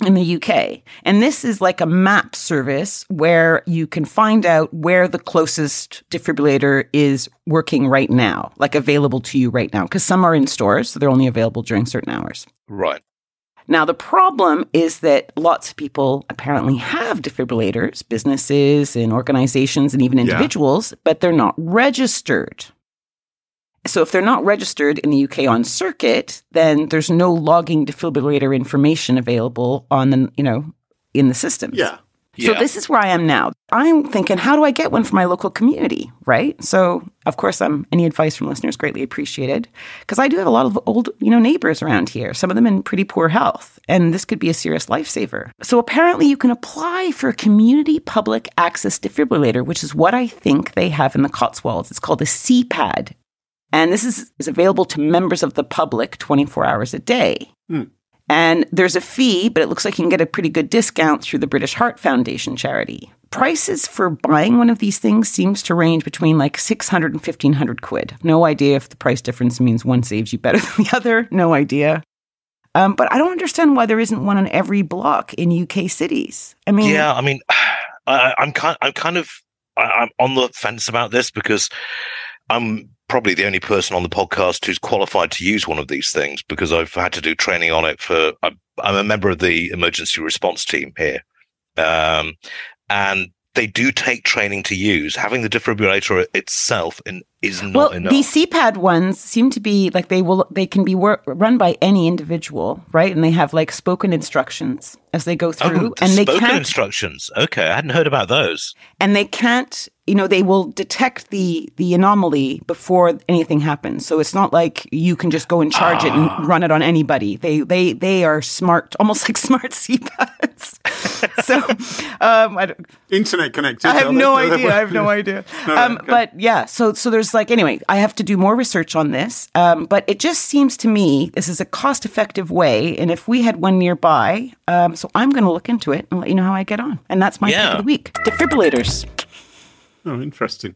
in the UK. And this is like a map service where you can find out where the closest defibrillator is working right now, like available to you right now, because some are in stores, so they're only available during certain hours. Right. Now, the problem is that lots of people apparently have defibrillators, businesses and organizations and even Yeah. individuals, but they're not registered. So, if they're not registered in the UK on circuit, then there's no logging defibrillator information available on the, you know, in the system. Yeah. So Yeah. this is where I am now. I'm thinking, how do I get one for my local community? Right. So of course, I'm any advice from listeners greatly appreciated because I do have a lot of old, you know, neighbors around here. Some of them in pretty poor health, and this could be a serious lifesaver. So apparently, you can apply for a community public access defibrillator, which is what I think they have in the Cotswolds. It's called a CPAD, and this is, is available to members of the public 24 hours a day. And there's a fee, but it looks like you can get a pretty good discount through the British Heart Foundation charity. Prices for buying one of these things seems to range between like 600 and 1500 quid. No idea if the price difference means one saves you better than the other. No idea. Um, but I don't understand why there isn't one on every block in UK cities. I mean, Yeah, I mean, I, I'm kind, I'm kind of, I, I'm on the fence about this because I'm probably the only person on the podcast who's qualified to use one of these things because I've had to do training on it for. I'm, I'm a member of the emergency response team here, um, and they do take training to use. Having the defibrillator itself in, is not well, enough. these CPAD ones seem to be like they will they can be wor- run by any individual, right? And they have like spoken instructions as they go through, Oh, the and they spoken can't instructions. Okay, I hadn't heard about those. and they can't you know they will detect the the anomaly before anything happens so it's not like you can just go and charge it Ah. and run it on anybody they they they are smart almost like smart cpads so um I, don't- Internet connected. I have no they idea i have no idea All um okay. but yeah so so there's like anyway i have to do more research on this um but it just seems to me this is a cost effective way and if we had one nearby um so i'm going to look into it and let you know how i get on and that's my pick of the week defibrillators Oh, interesting.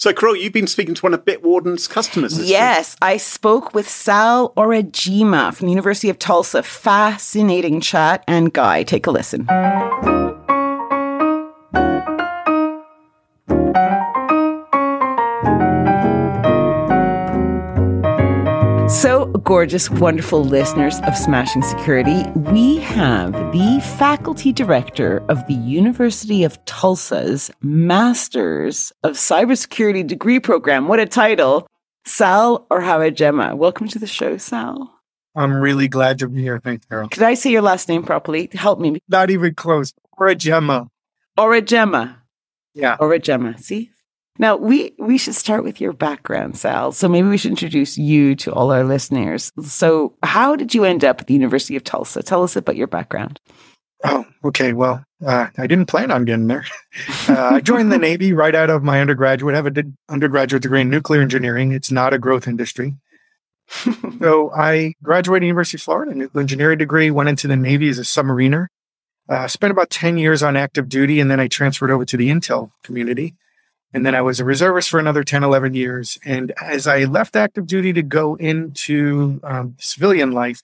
So, Carole, you've been speaking to one of Bitwarden's customers this week. Yes, I spoke with Sal Aurigemma from the University of Tulsa. Fascinating chat. And Guy, take a listen. Gorgeous, wonderful listeners of Smashing Security, we have the faculty director of the University of Tulsa's Masters of Cybersecurity degree program. What a title! Sal Aurigemma. Welcome to the show, Sal. I'm really glad to be here. Thanks, Carole. Could I say your last name properly? Help me. Not even close. Or a Gemma. Orajema. Yeah. Orajema. See? Now, we, we should start with your background, Sal. So maybe we should introduce you to all our listeners. So, how did you end up at the University of Tulsa? Tell us about your background. Oh, okay. Well, uh, I didn't plan on getting there. Uh, I joined the Navy right out of my undergraduate. I have an undergraduate degree in nuclear engineering. It's not a growth industry. so I graduated University of Florida, nuclear engineering degree, went into the Navy as a submariner. Uh, spent about 10 years on active duty, and then I transferred over to the Intel community. And then I was a reservist for another 10, 11 years. And as I left active duty to go into um, civilian life,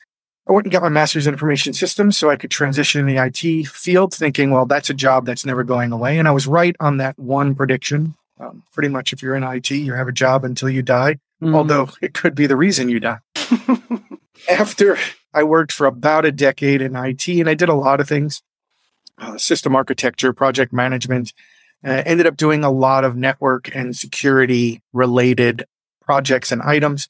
I went and got my master's in information systems so I could transition in the IT field, thinking, well, that's a job that's never going away. And I was right on that one prediction. Um, pretty much, if you're in IT, you have a job until you die, Mm. although it could be the reason you die. After I worked for about a decade in IT, and I did a lot of things uh, system architecture, project management, uh, ended up doing a lot of network and security related projects and items.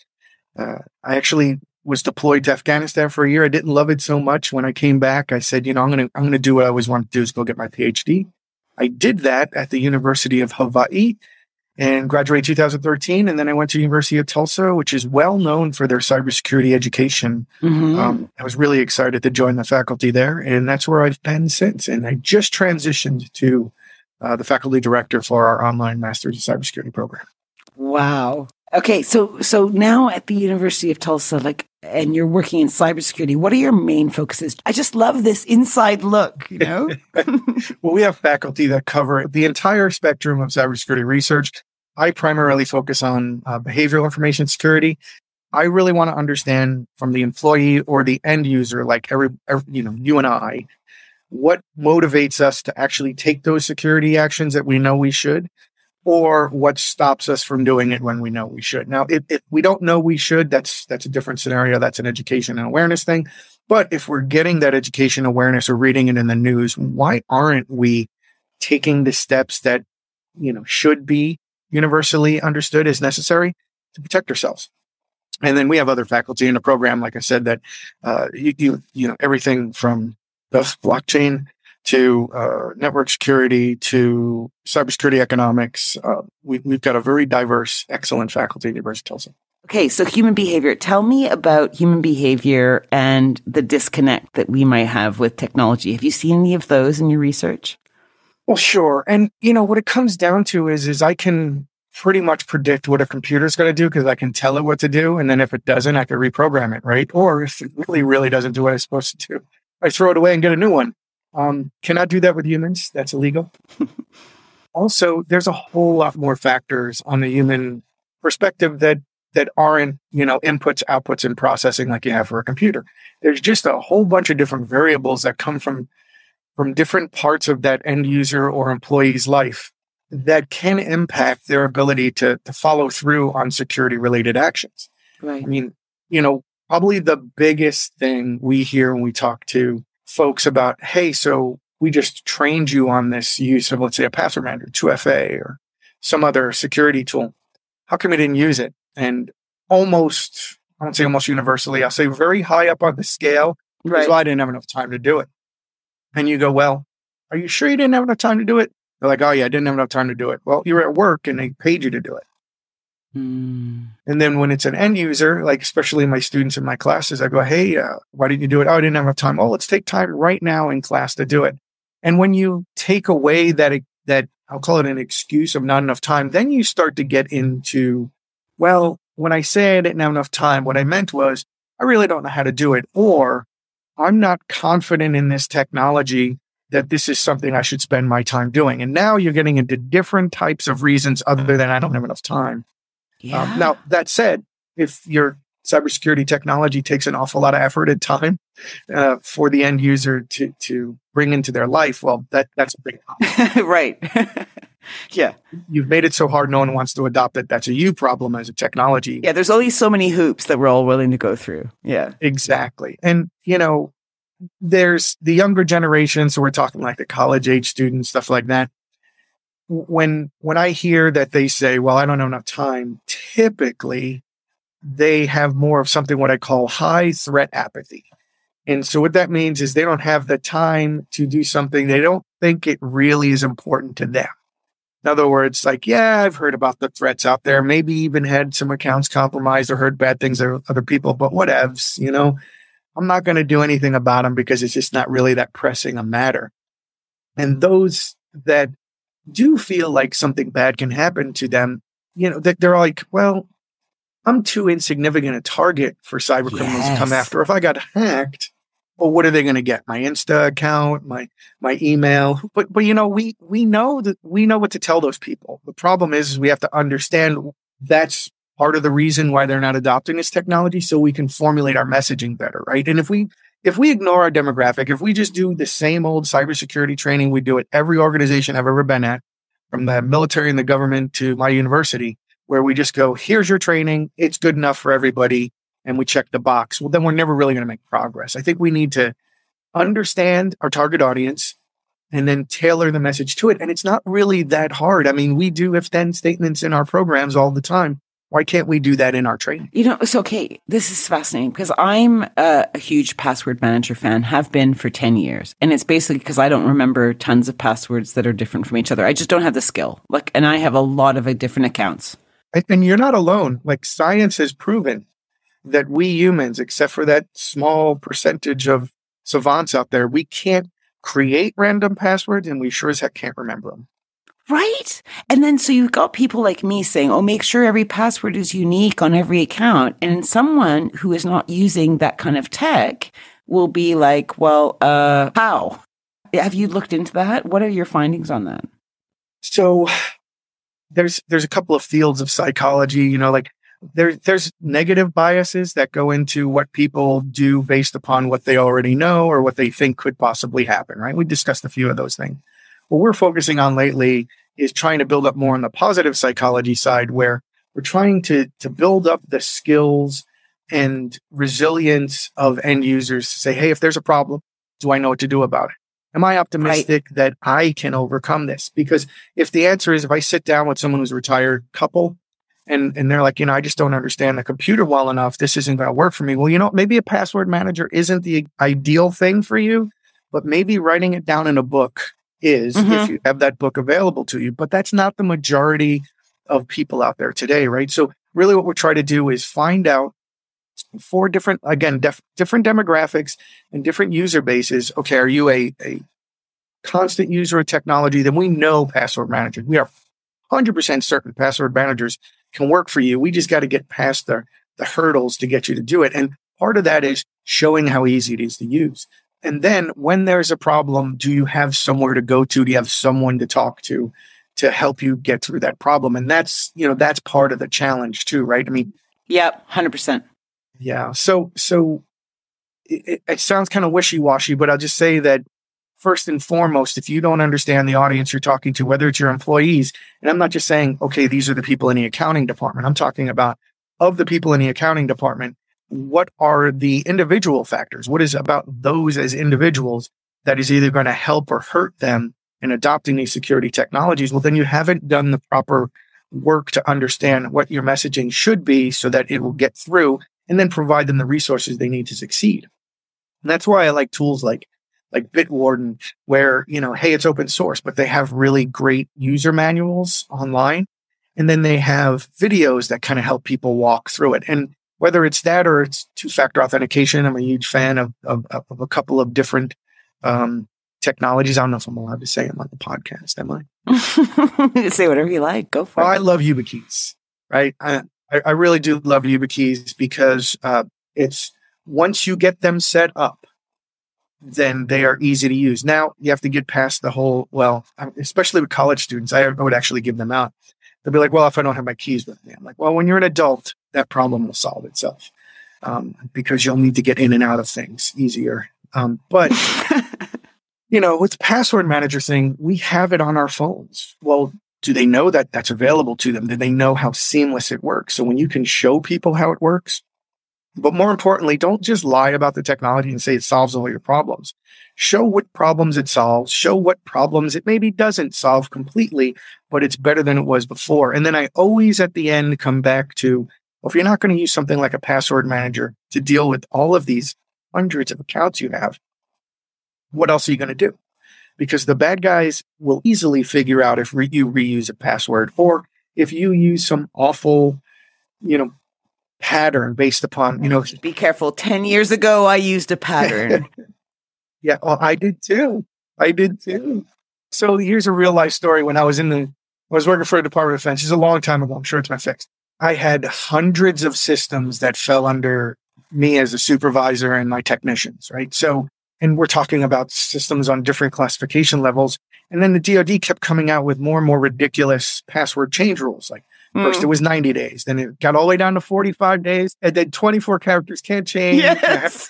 Uh, I actually was deployed to Afghanistan for a year. I didn't love it so much. When I came back, I said, you know, I'm going to, I'm going to do what I always wanted to do is go get my PhD. I did that at the University of Hawaii and graduated 2013. And then I went to University of Tulsa, which is well known for their cybersecurity education. Mhm. Um, I was really excited to join the faculty there, and that's where I've been since. And I just transitioned to uh, the faculty director for our online Masters of Cybersecurity program. Wow. Okay, so so now at the University of Tulsa, like, and you're working in cybersecurity. What are your main focuses? I just love this inside look. You know. well, we have faculty that cover the entire spectrum of cybersecurity research. I primarily focus on uh, behavioral information security. I really want to understand from the employee or the end user, like every, every you know, you and I, what motivates us to actually take those security actions that we know we should or what stops us from doing it when we know we should. Now, if, if, we don't know we should, that's that's a different scenario. That's an education and awareness thing. But if we're getting that education awareness or reading it in the news, why aren't we taking the steps that you know should be universally understood as necessary to protect ourselves? And then we have other faculty in the program, like I said, that uh, you, you you know everything from the blockchain to uh, network security to cybersecurity economics. Uh, we, have got a very diverse, excellent faculty at the University of Tulsa. Okay, so human behavior. Tell me about human behavior and the disconnect that we might have with technology. Have you seen any of those in your research? Well, sure. And you know what it comes down to is is I can pretty much predict what a computer is going to do because I can tell it what to do, and then if it doesn't, I can reprogram it, right? Or if it really, really doesn't do what it's supposed to do, I throw it away and get a new one. Um, cannot do that with humans. That's illegal. also, there's a whole lot more factors on the human perspective that that aren't, you know, inputs, outputs, and processing like you have for a computer. There's just a whole bunch of different variables that come from from different parts of that end user or employee's life that can impact their ability to, to follow through on security related actions. Right. I mean, you know, probably the biggest thing we hear when we talk to folks about, hey, so we just trained you on this use of, let's say, a password manager, 2FA, or some other security tool. How come we didn't use it? And almost, I won't say almost universally, I'll say very high up on the scale, right. well, I didn't have enough time to do it. And you go, well, are you sure you didn't have enough time to do it? They're like, oh, yeah, I didn't have enough time to do it. Well, you were at work and they paid you to do it. Mm. And then when it's an end user, like especially my students in my classes, I go, Hey, uh, why didn't you do it? Oh, I didn't have enough time. Oh, let's take time right now in class to do it. And when you take away that, that I'll call it an excuse of not enough time, then you start to get into, well, when I say I didn't have enough time, what I meant was I really don't know how to do it, or I'm not confident in this technology that this is something I should spend my time doing. And now you're getting into different types of reasons other than I don't have enough time. Um, yeah. Um, now, that said, if your cybersecurity technology takes an awful lot of effort and time uh, for the end user to to bring into their life, well, that that's a big problem. right. yeah. You've made it so hard no one wants to adopt it. That's a you problem as a technology. Yeah, there's only so many hoops that we're all willing to go through. Yeah. Exactly. And you know, there's the younger generation, so we're talking like the college age students, stuff like that when when I hear that they say, "Well, I don't have enough time," typically they have more of something what I call high threat apathy. And so what that means is they don't have the time to do something they don't think it really is important to them. In other words, like, yeah, I've heard about the threats out there, maybe even had some accounts compromised or heard bad things of other people, but whatevs, you know, I'm not going to do anything about them because it's just not really that pressing a matter. And those that do feel like something bad can happen to them, you know, that they're like, well, I'm too insignificant a target for cyber criminals yes. to come after. If I got hacked, well, what are they going to get? My Insta account, my my email. But but you know, we we know that we know what to tell those people. The problem is, is we have to understand that's part of the reason why they're not adopting this technology, so we can formulate our messaging better, right? And if we if we ignore our demographic, if we just do the same old cybersecurity training we do at every organization I've ever been at, from the military and the government to my university, where we just go, here's your training. It's good enough for everybody. And we check the box. Well, then we're never really going to make progress. I think we need to understand our target audience and then tailor the message to it. And it's not really that hard. I mean, we do if then statements in our programs all the time. Why can't we do that in our training? You know, it's okay. This is fascinating because I'm a, a, huge password manager fan, have been for 10 years. And it's basically because I don't remember tons of passwords that are different from each other. I just don't have the skill. Like, and I have a lot of uh, different accounts. And you're not alone. Like, science has proven that we humans, except for that small percentage of savants out there, we can't create random passwords and we sure as heck can't remember them. Right. And then so you've got people like me saying, oh, make sure every password is unique on every account. And someone who is not using that kind of tech will be like, well, uh, how? Have you looked into that? What are your findings on that? So there's there's a couple of fields of psychology, you know, like there, there's negative biases that go into what people do based upon what they already know or what they think could possibly happen, right? We discussed a few of those things. What we're focusing on lately is trying to build up more on the positive psychology side where we're trying to, to build up the skills and resilience of end users to say, Hey, if there's a problem, do I know what to do about it? Am I optimistic right. that I can overcome this? Because if the answer is if I sit down with someone who's a retired couple and and they're like, you know, I just don't understand the computer well enough. This isn't going to work for me. Well, you know, maybe a password manager isn't the ideal thing for you, but maybe writing it down in a book is mm-hmm. if you have that book available to you. But that's not the majority of people out there today, right? So really what we're trying to do is find out four different again def- different demographics and different user bases. Okay, are you a a constant user of technology? Then we know password managers. We are 100% certain password managers can work for you. We just got to get past the, the hurdles to get you to do it. And part of that is showing how easy it is to use. And then when there's a problem, do you have somewhere to go to? Do you have someone to talk to to help you get through that problem? And that's, you know, that's part of the challenge too, right? I mean, yep, 100%. Yeah. So, so it, it sounds kind of wishy washy, but I'll just say that first and foremost, if you don't understand the audience you're talking to, whether it's your employees, and I'm not just saying, okay, these are the people in the accounting department. I'm talking about of the people in the accounting department, what are the individual factors? What is about those as individuals that is either going to help or hurt them in adopting these security technologies? Well, then you haven't done the proper work to understand what your messaging should be so that it will get through and then provide them the resources they need to succeed. And that's why I like tools like like Bitwarden, where, you know, hey, it's open source, but they have really great user manuals online. And then they have videos that kind of help people walk through it. And whether it's that or it's two factor authentication, I'm a huge fan of, of, of a couple of different um, technologies. I don't know if I'm allowed to say them on the podcast, am I? say whatever you like. Go for well, it. I love YubiKeys, right? I, I really do love YubiKeys because uh, it's once you get them set up, then they are easy to use. Now you have to get past the whole, well, especially with college students, I would actually give them out. They'll be like, well, if I don't have my keys with me, I'm like, well, when you're an adult, that problem will solve itself um, because you'll need to get in and out of things easier. Um, but, you know, with password manager thing, we have it on our phones. Well, do they know that that's available to them? Do they know how seamless it works? So when you can show people how it works, but more importantly, don't just lie about the technology and say it solves all your problems. Show what problems it solves, show what problems it maybe doesn't solve completely, but it's better than it was before. And then I always at the end come back to, well, if you're not going to use something like a password manager to deal with all of these hundreds of accounts you have, what else are you going to do? Because the bad guys will easily figure out if re- you reuse a password or if you use some awful, you know, pattern based upon, you know. Be careful. 10 years ago, I used a pattern. yeah, well, I did too. I did too. So here's a real life story. When I was in the, I was working for a Department of Defense. It's a long time ago. I'm sure it's been fixed. I had hundreds of systems that fell under me as a supervisor and my technicians, right? So, and we're talking about systems on different classification levels. And then the DoD kept coming out with more and more ridiculous password change rules, like First, it mm. was 90 days. Then it got all the way down to 45 days. And then 24 characters can't change. Yes.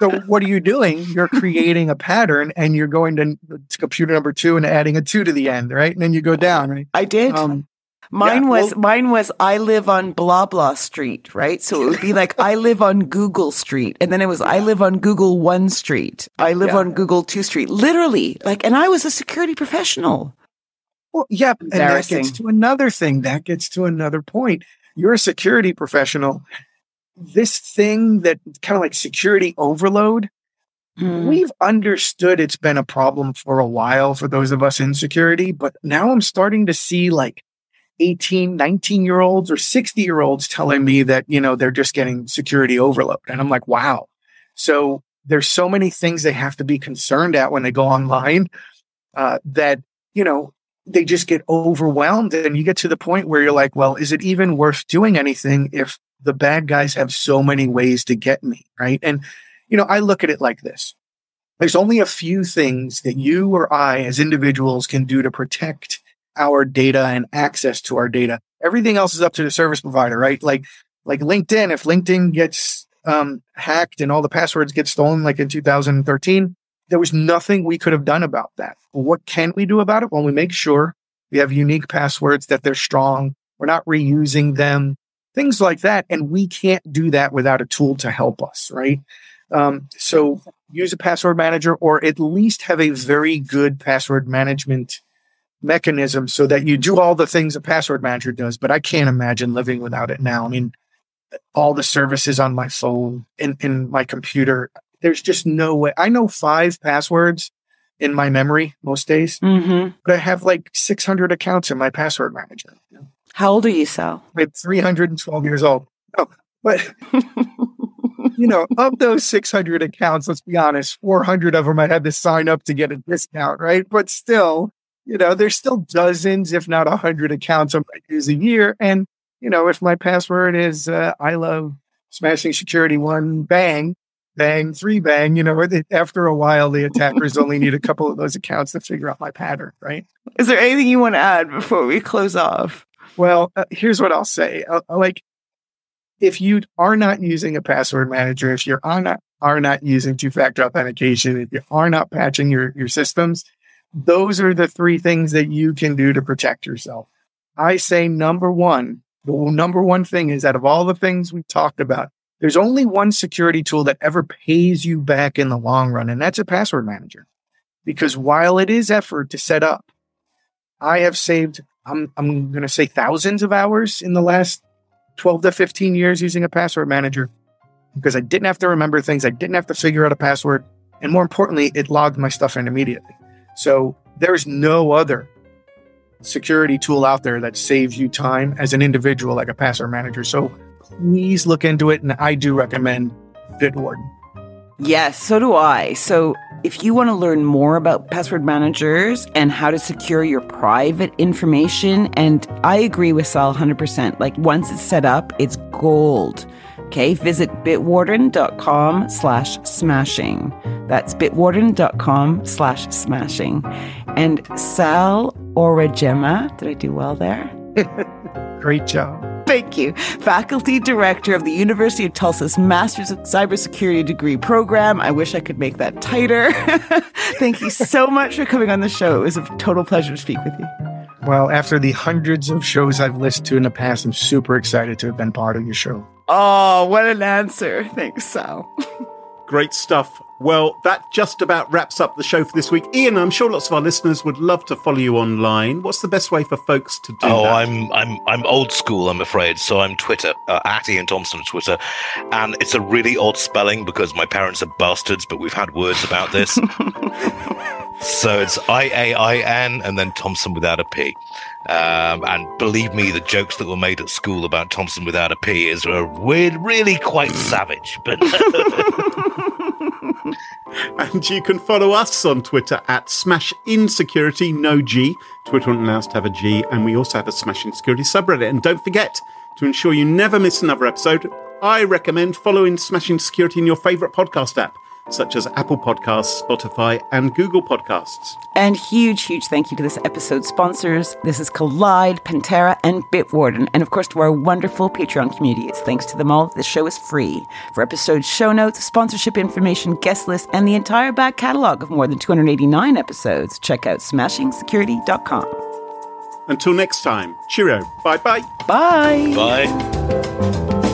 so, what are you doing? You're creating a pattern and you're going to, to, computer number two and adding a two to the end, right? And then you go down, right? I did. Um, mine yeah, was well, mine was I live on blah blah street, right? So it would be like I live on Google Street, and then it was I live on Google One Street, I live yeah. on Google Two Street, literally. Like, and I was a security professional. Well, yeah, and that gets to another thing. That gets to another point. You're a security professional. This thing that kind of like security overload, mm. we've understood it's been a problem for a while for those of us in security, but now I'm starting to see like 18, 19 year olds or 60 year olds telling me that, you know, they're just getting security overload. And I'm like, wow. So there's so many things they have to be concerned at when they go online uh, that, you know, they just get overwhelmed and you get to the point where you're like, well, is it even worth doing anything if the bad guys have so many ways to get me? Right. And, you know, I look at it like this. There's only a few things that you or I as individuals can do to protect our data and access to our data. Everything else is up to the service provider, right? Like, like LinkedIn, if LinkedIn gets um, hacked and all the passwords get stolen, like in 2013, there was nothing we could have done about that. what can we do about it? Well, we make sure we have unique passwords that they're strong. We're not reusing them, things like that. And we can't do that without a tool to help us, right? Um, so use a password manager or at least have a very good password management mechanism so that you do all the things a password manager does. But I can't imagine living without it now. I mean, all the services on my phone in, in my computer. There's just no way. I know five passwords in my memory most days, Mm-hmm. but I have like 600 accounts in my password manager. How old are you, Sal? I'm 312 years old. No, but you know, of those 600 accounts, let's be honest, 400 of them I had to sign up to get a discount, right? But still, you know, there's still dozens, if not a 100 accounts I might use a year. And, you know, if my password is uh, I love smashing security one bang, bang, three bang, you know, after a while, the attackers only need a couple of those accounts to figure out my pattern, right? Is there anything you want to add before we close off? Well, uh, here's what I'll say. Uh, like, if you are not using a password manager, if you are not are not using two-factor authentication, if you are not patching your, your systems, those are the three things that you can do to protect yourself. I say number one, the number one thing is out of all the things we talked about, there's only one security tool that ever pays you back in the long run, and that's a password manager. Because while it is effort to set up, I have saved, I'm, I'm going to say thousands of hours in the last 12 to 15 years using a password manager because I didn't have to remember things. I didn't have to figure out a password. And more importantly, it logged my stuff in immediately. So there's no other security tool out there that saves you time as an individual, like a password manager. So please look into it. And I do recommend Bitwarden. Yes, so do I. So if you want to learn more about password managers and how to secure your private information, and I agree with Sal 100%, like once it's set up, it's gold. Okay, visit bitwarden.com slash smashing. That's bitwarden.com slash smashing. And Sal Aurigemma, did I do well there? Great job. Thank you. Faculty Director of the University of Tulsa's Masters of Cybersecurity degree program. I wish I could make that tighter. Thank you so much for coming on the show. It was a total pleasure to speak with you. Well, after the hundreds of shows I've listened to in the past, I'm super excited to have been part of your show. Oh, what an answer. Thanks, Sal. Great stuff. Well, that just about wraps up the show for this week. Iain, I'm sure lots of our listeners would love to follow you online. What's the best way for folks to do Oh, that? I'm I'm I'm old school, I'm afraid. So I'm Twitter uh, at Iain Thomson Twitter, and it's a really odd spelling because my parents are bastards, but we've had words about this. so it's I A I N and then Thompson without a P. Um, and believe me, the jokes that were made at school about Thompson without a P is uh, weird, really quite savage. But And you can follow us on Twitter at Smash Insecurity, no G. Twitter won't allow us to have a G. And we also have a Smashing Security subreddit. And don't forget, to ensure you never miss another episode, I recommend following Smashing Security in your favorite podcast app, such as Apple Podcasts, Spotify, and Google Podcasts. And huge, huge thank you to this episode's sponsors. This is Kolide, Pentera, and Bitwarden. And of course to our wonderful Patreon community. It's Thanks to them all, this show is free. For episode show notes, sponsorship information, guest list, and the entire back catalog of more than 289 episodes, check out smashingsecurity.com. Until next time, cheerio. Bye bye bye. Bye.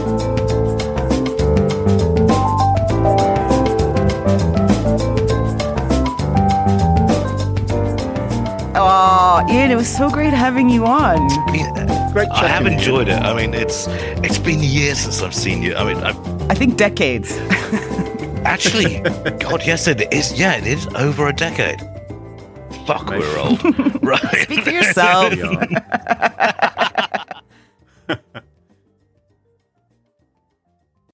Iain, it was so great having you on. Great I have enjoyed it. I mean, it's it's been years since I've seen you. I mean, I've I think decades. Actually, God, yes, it is. Yeah, it is over a decade. Fuck, we're old. right. Speak for yourself. We are.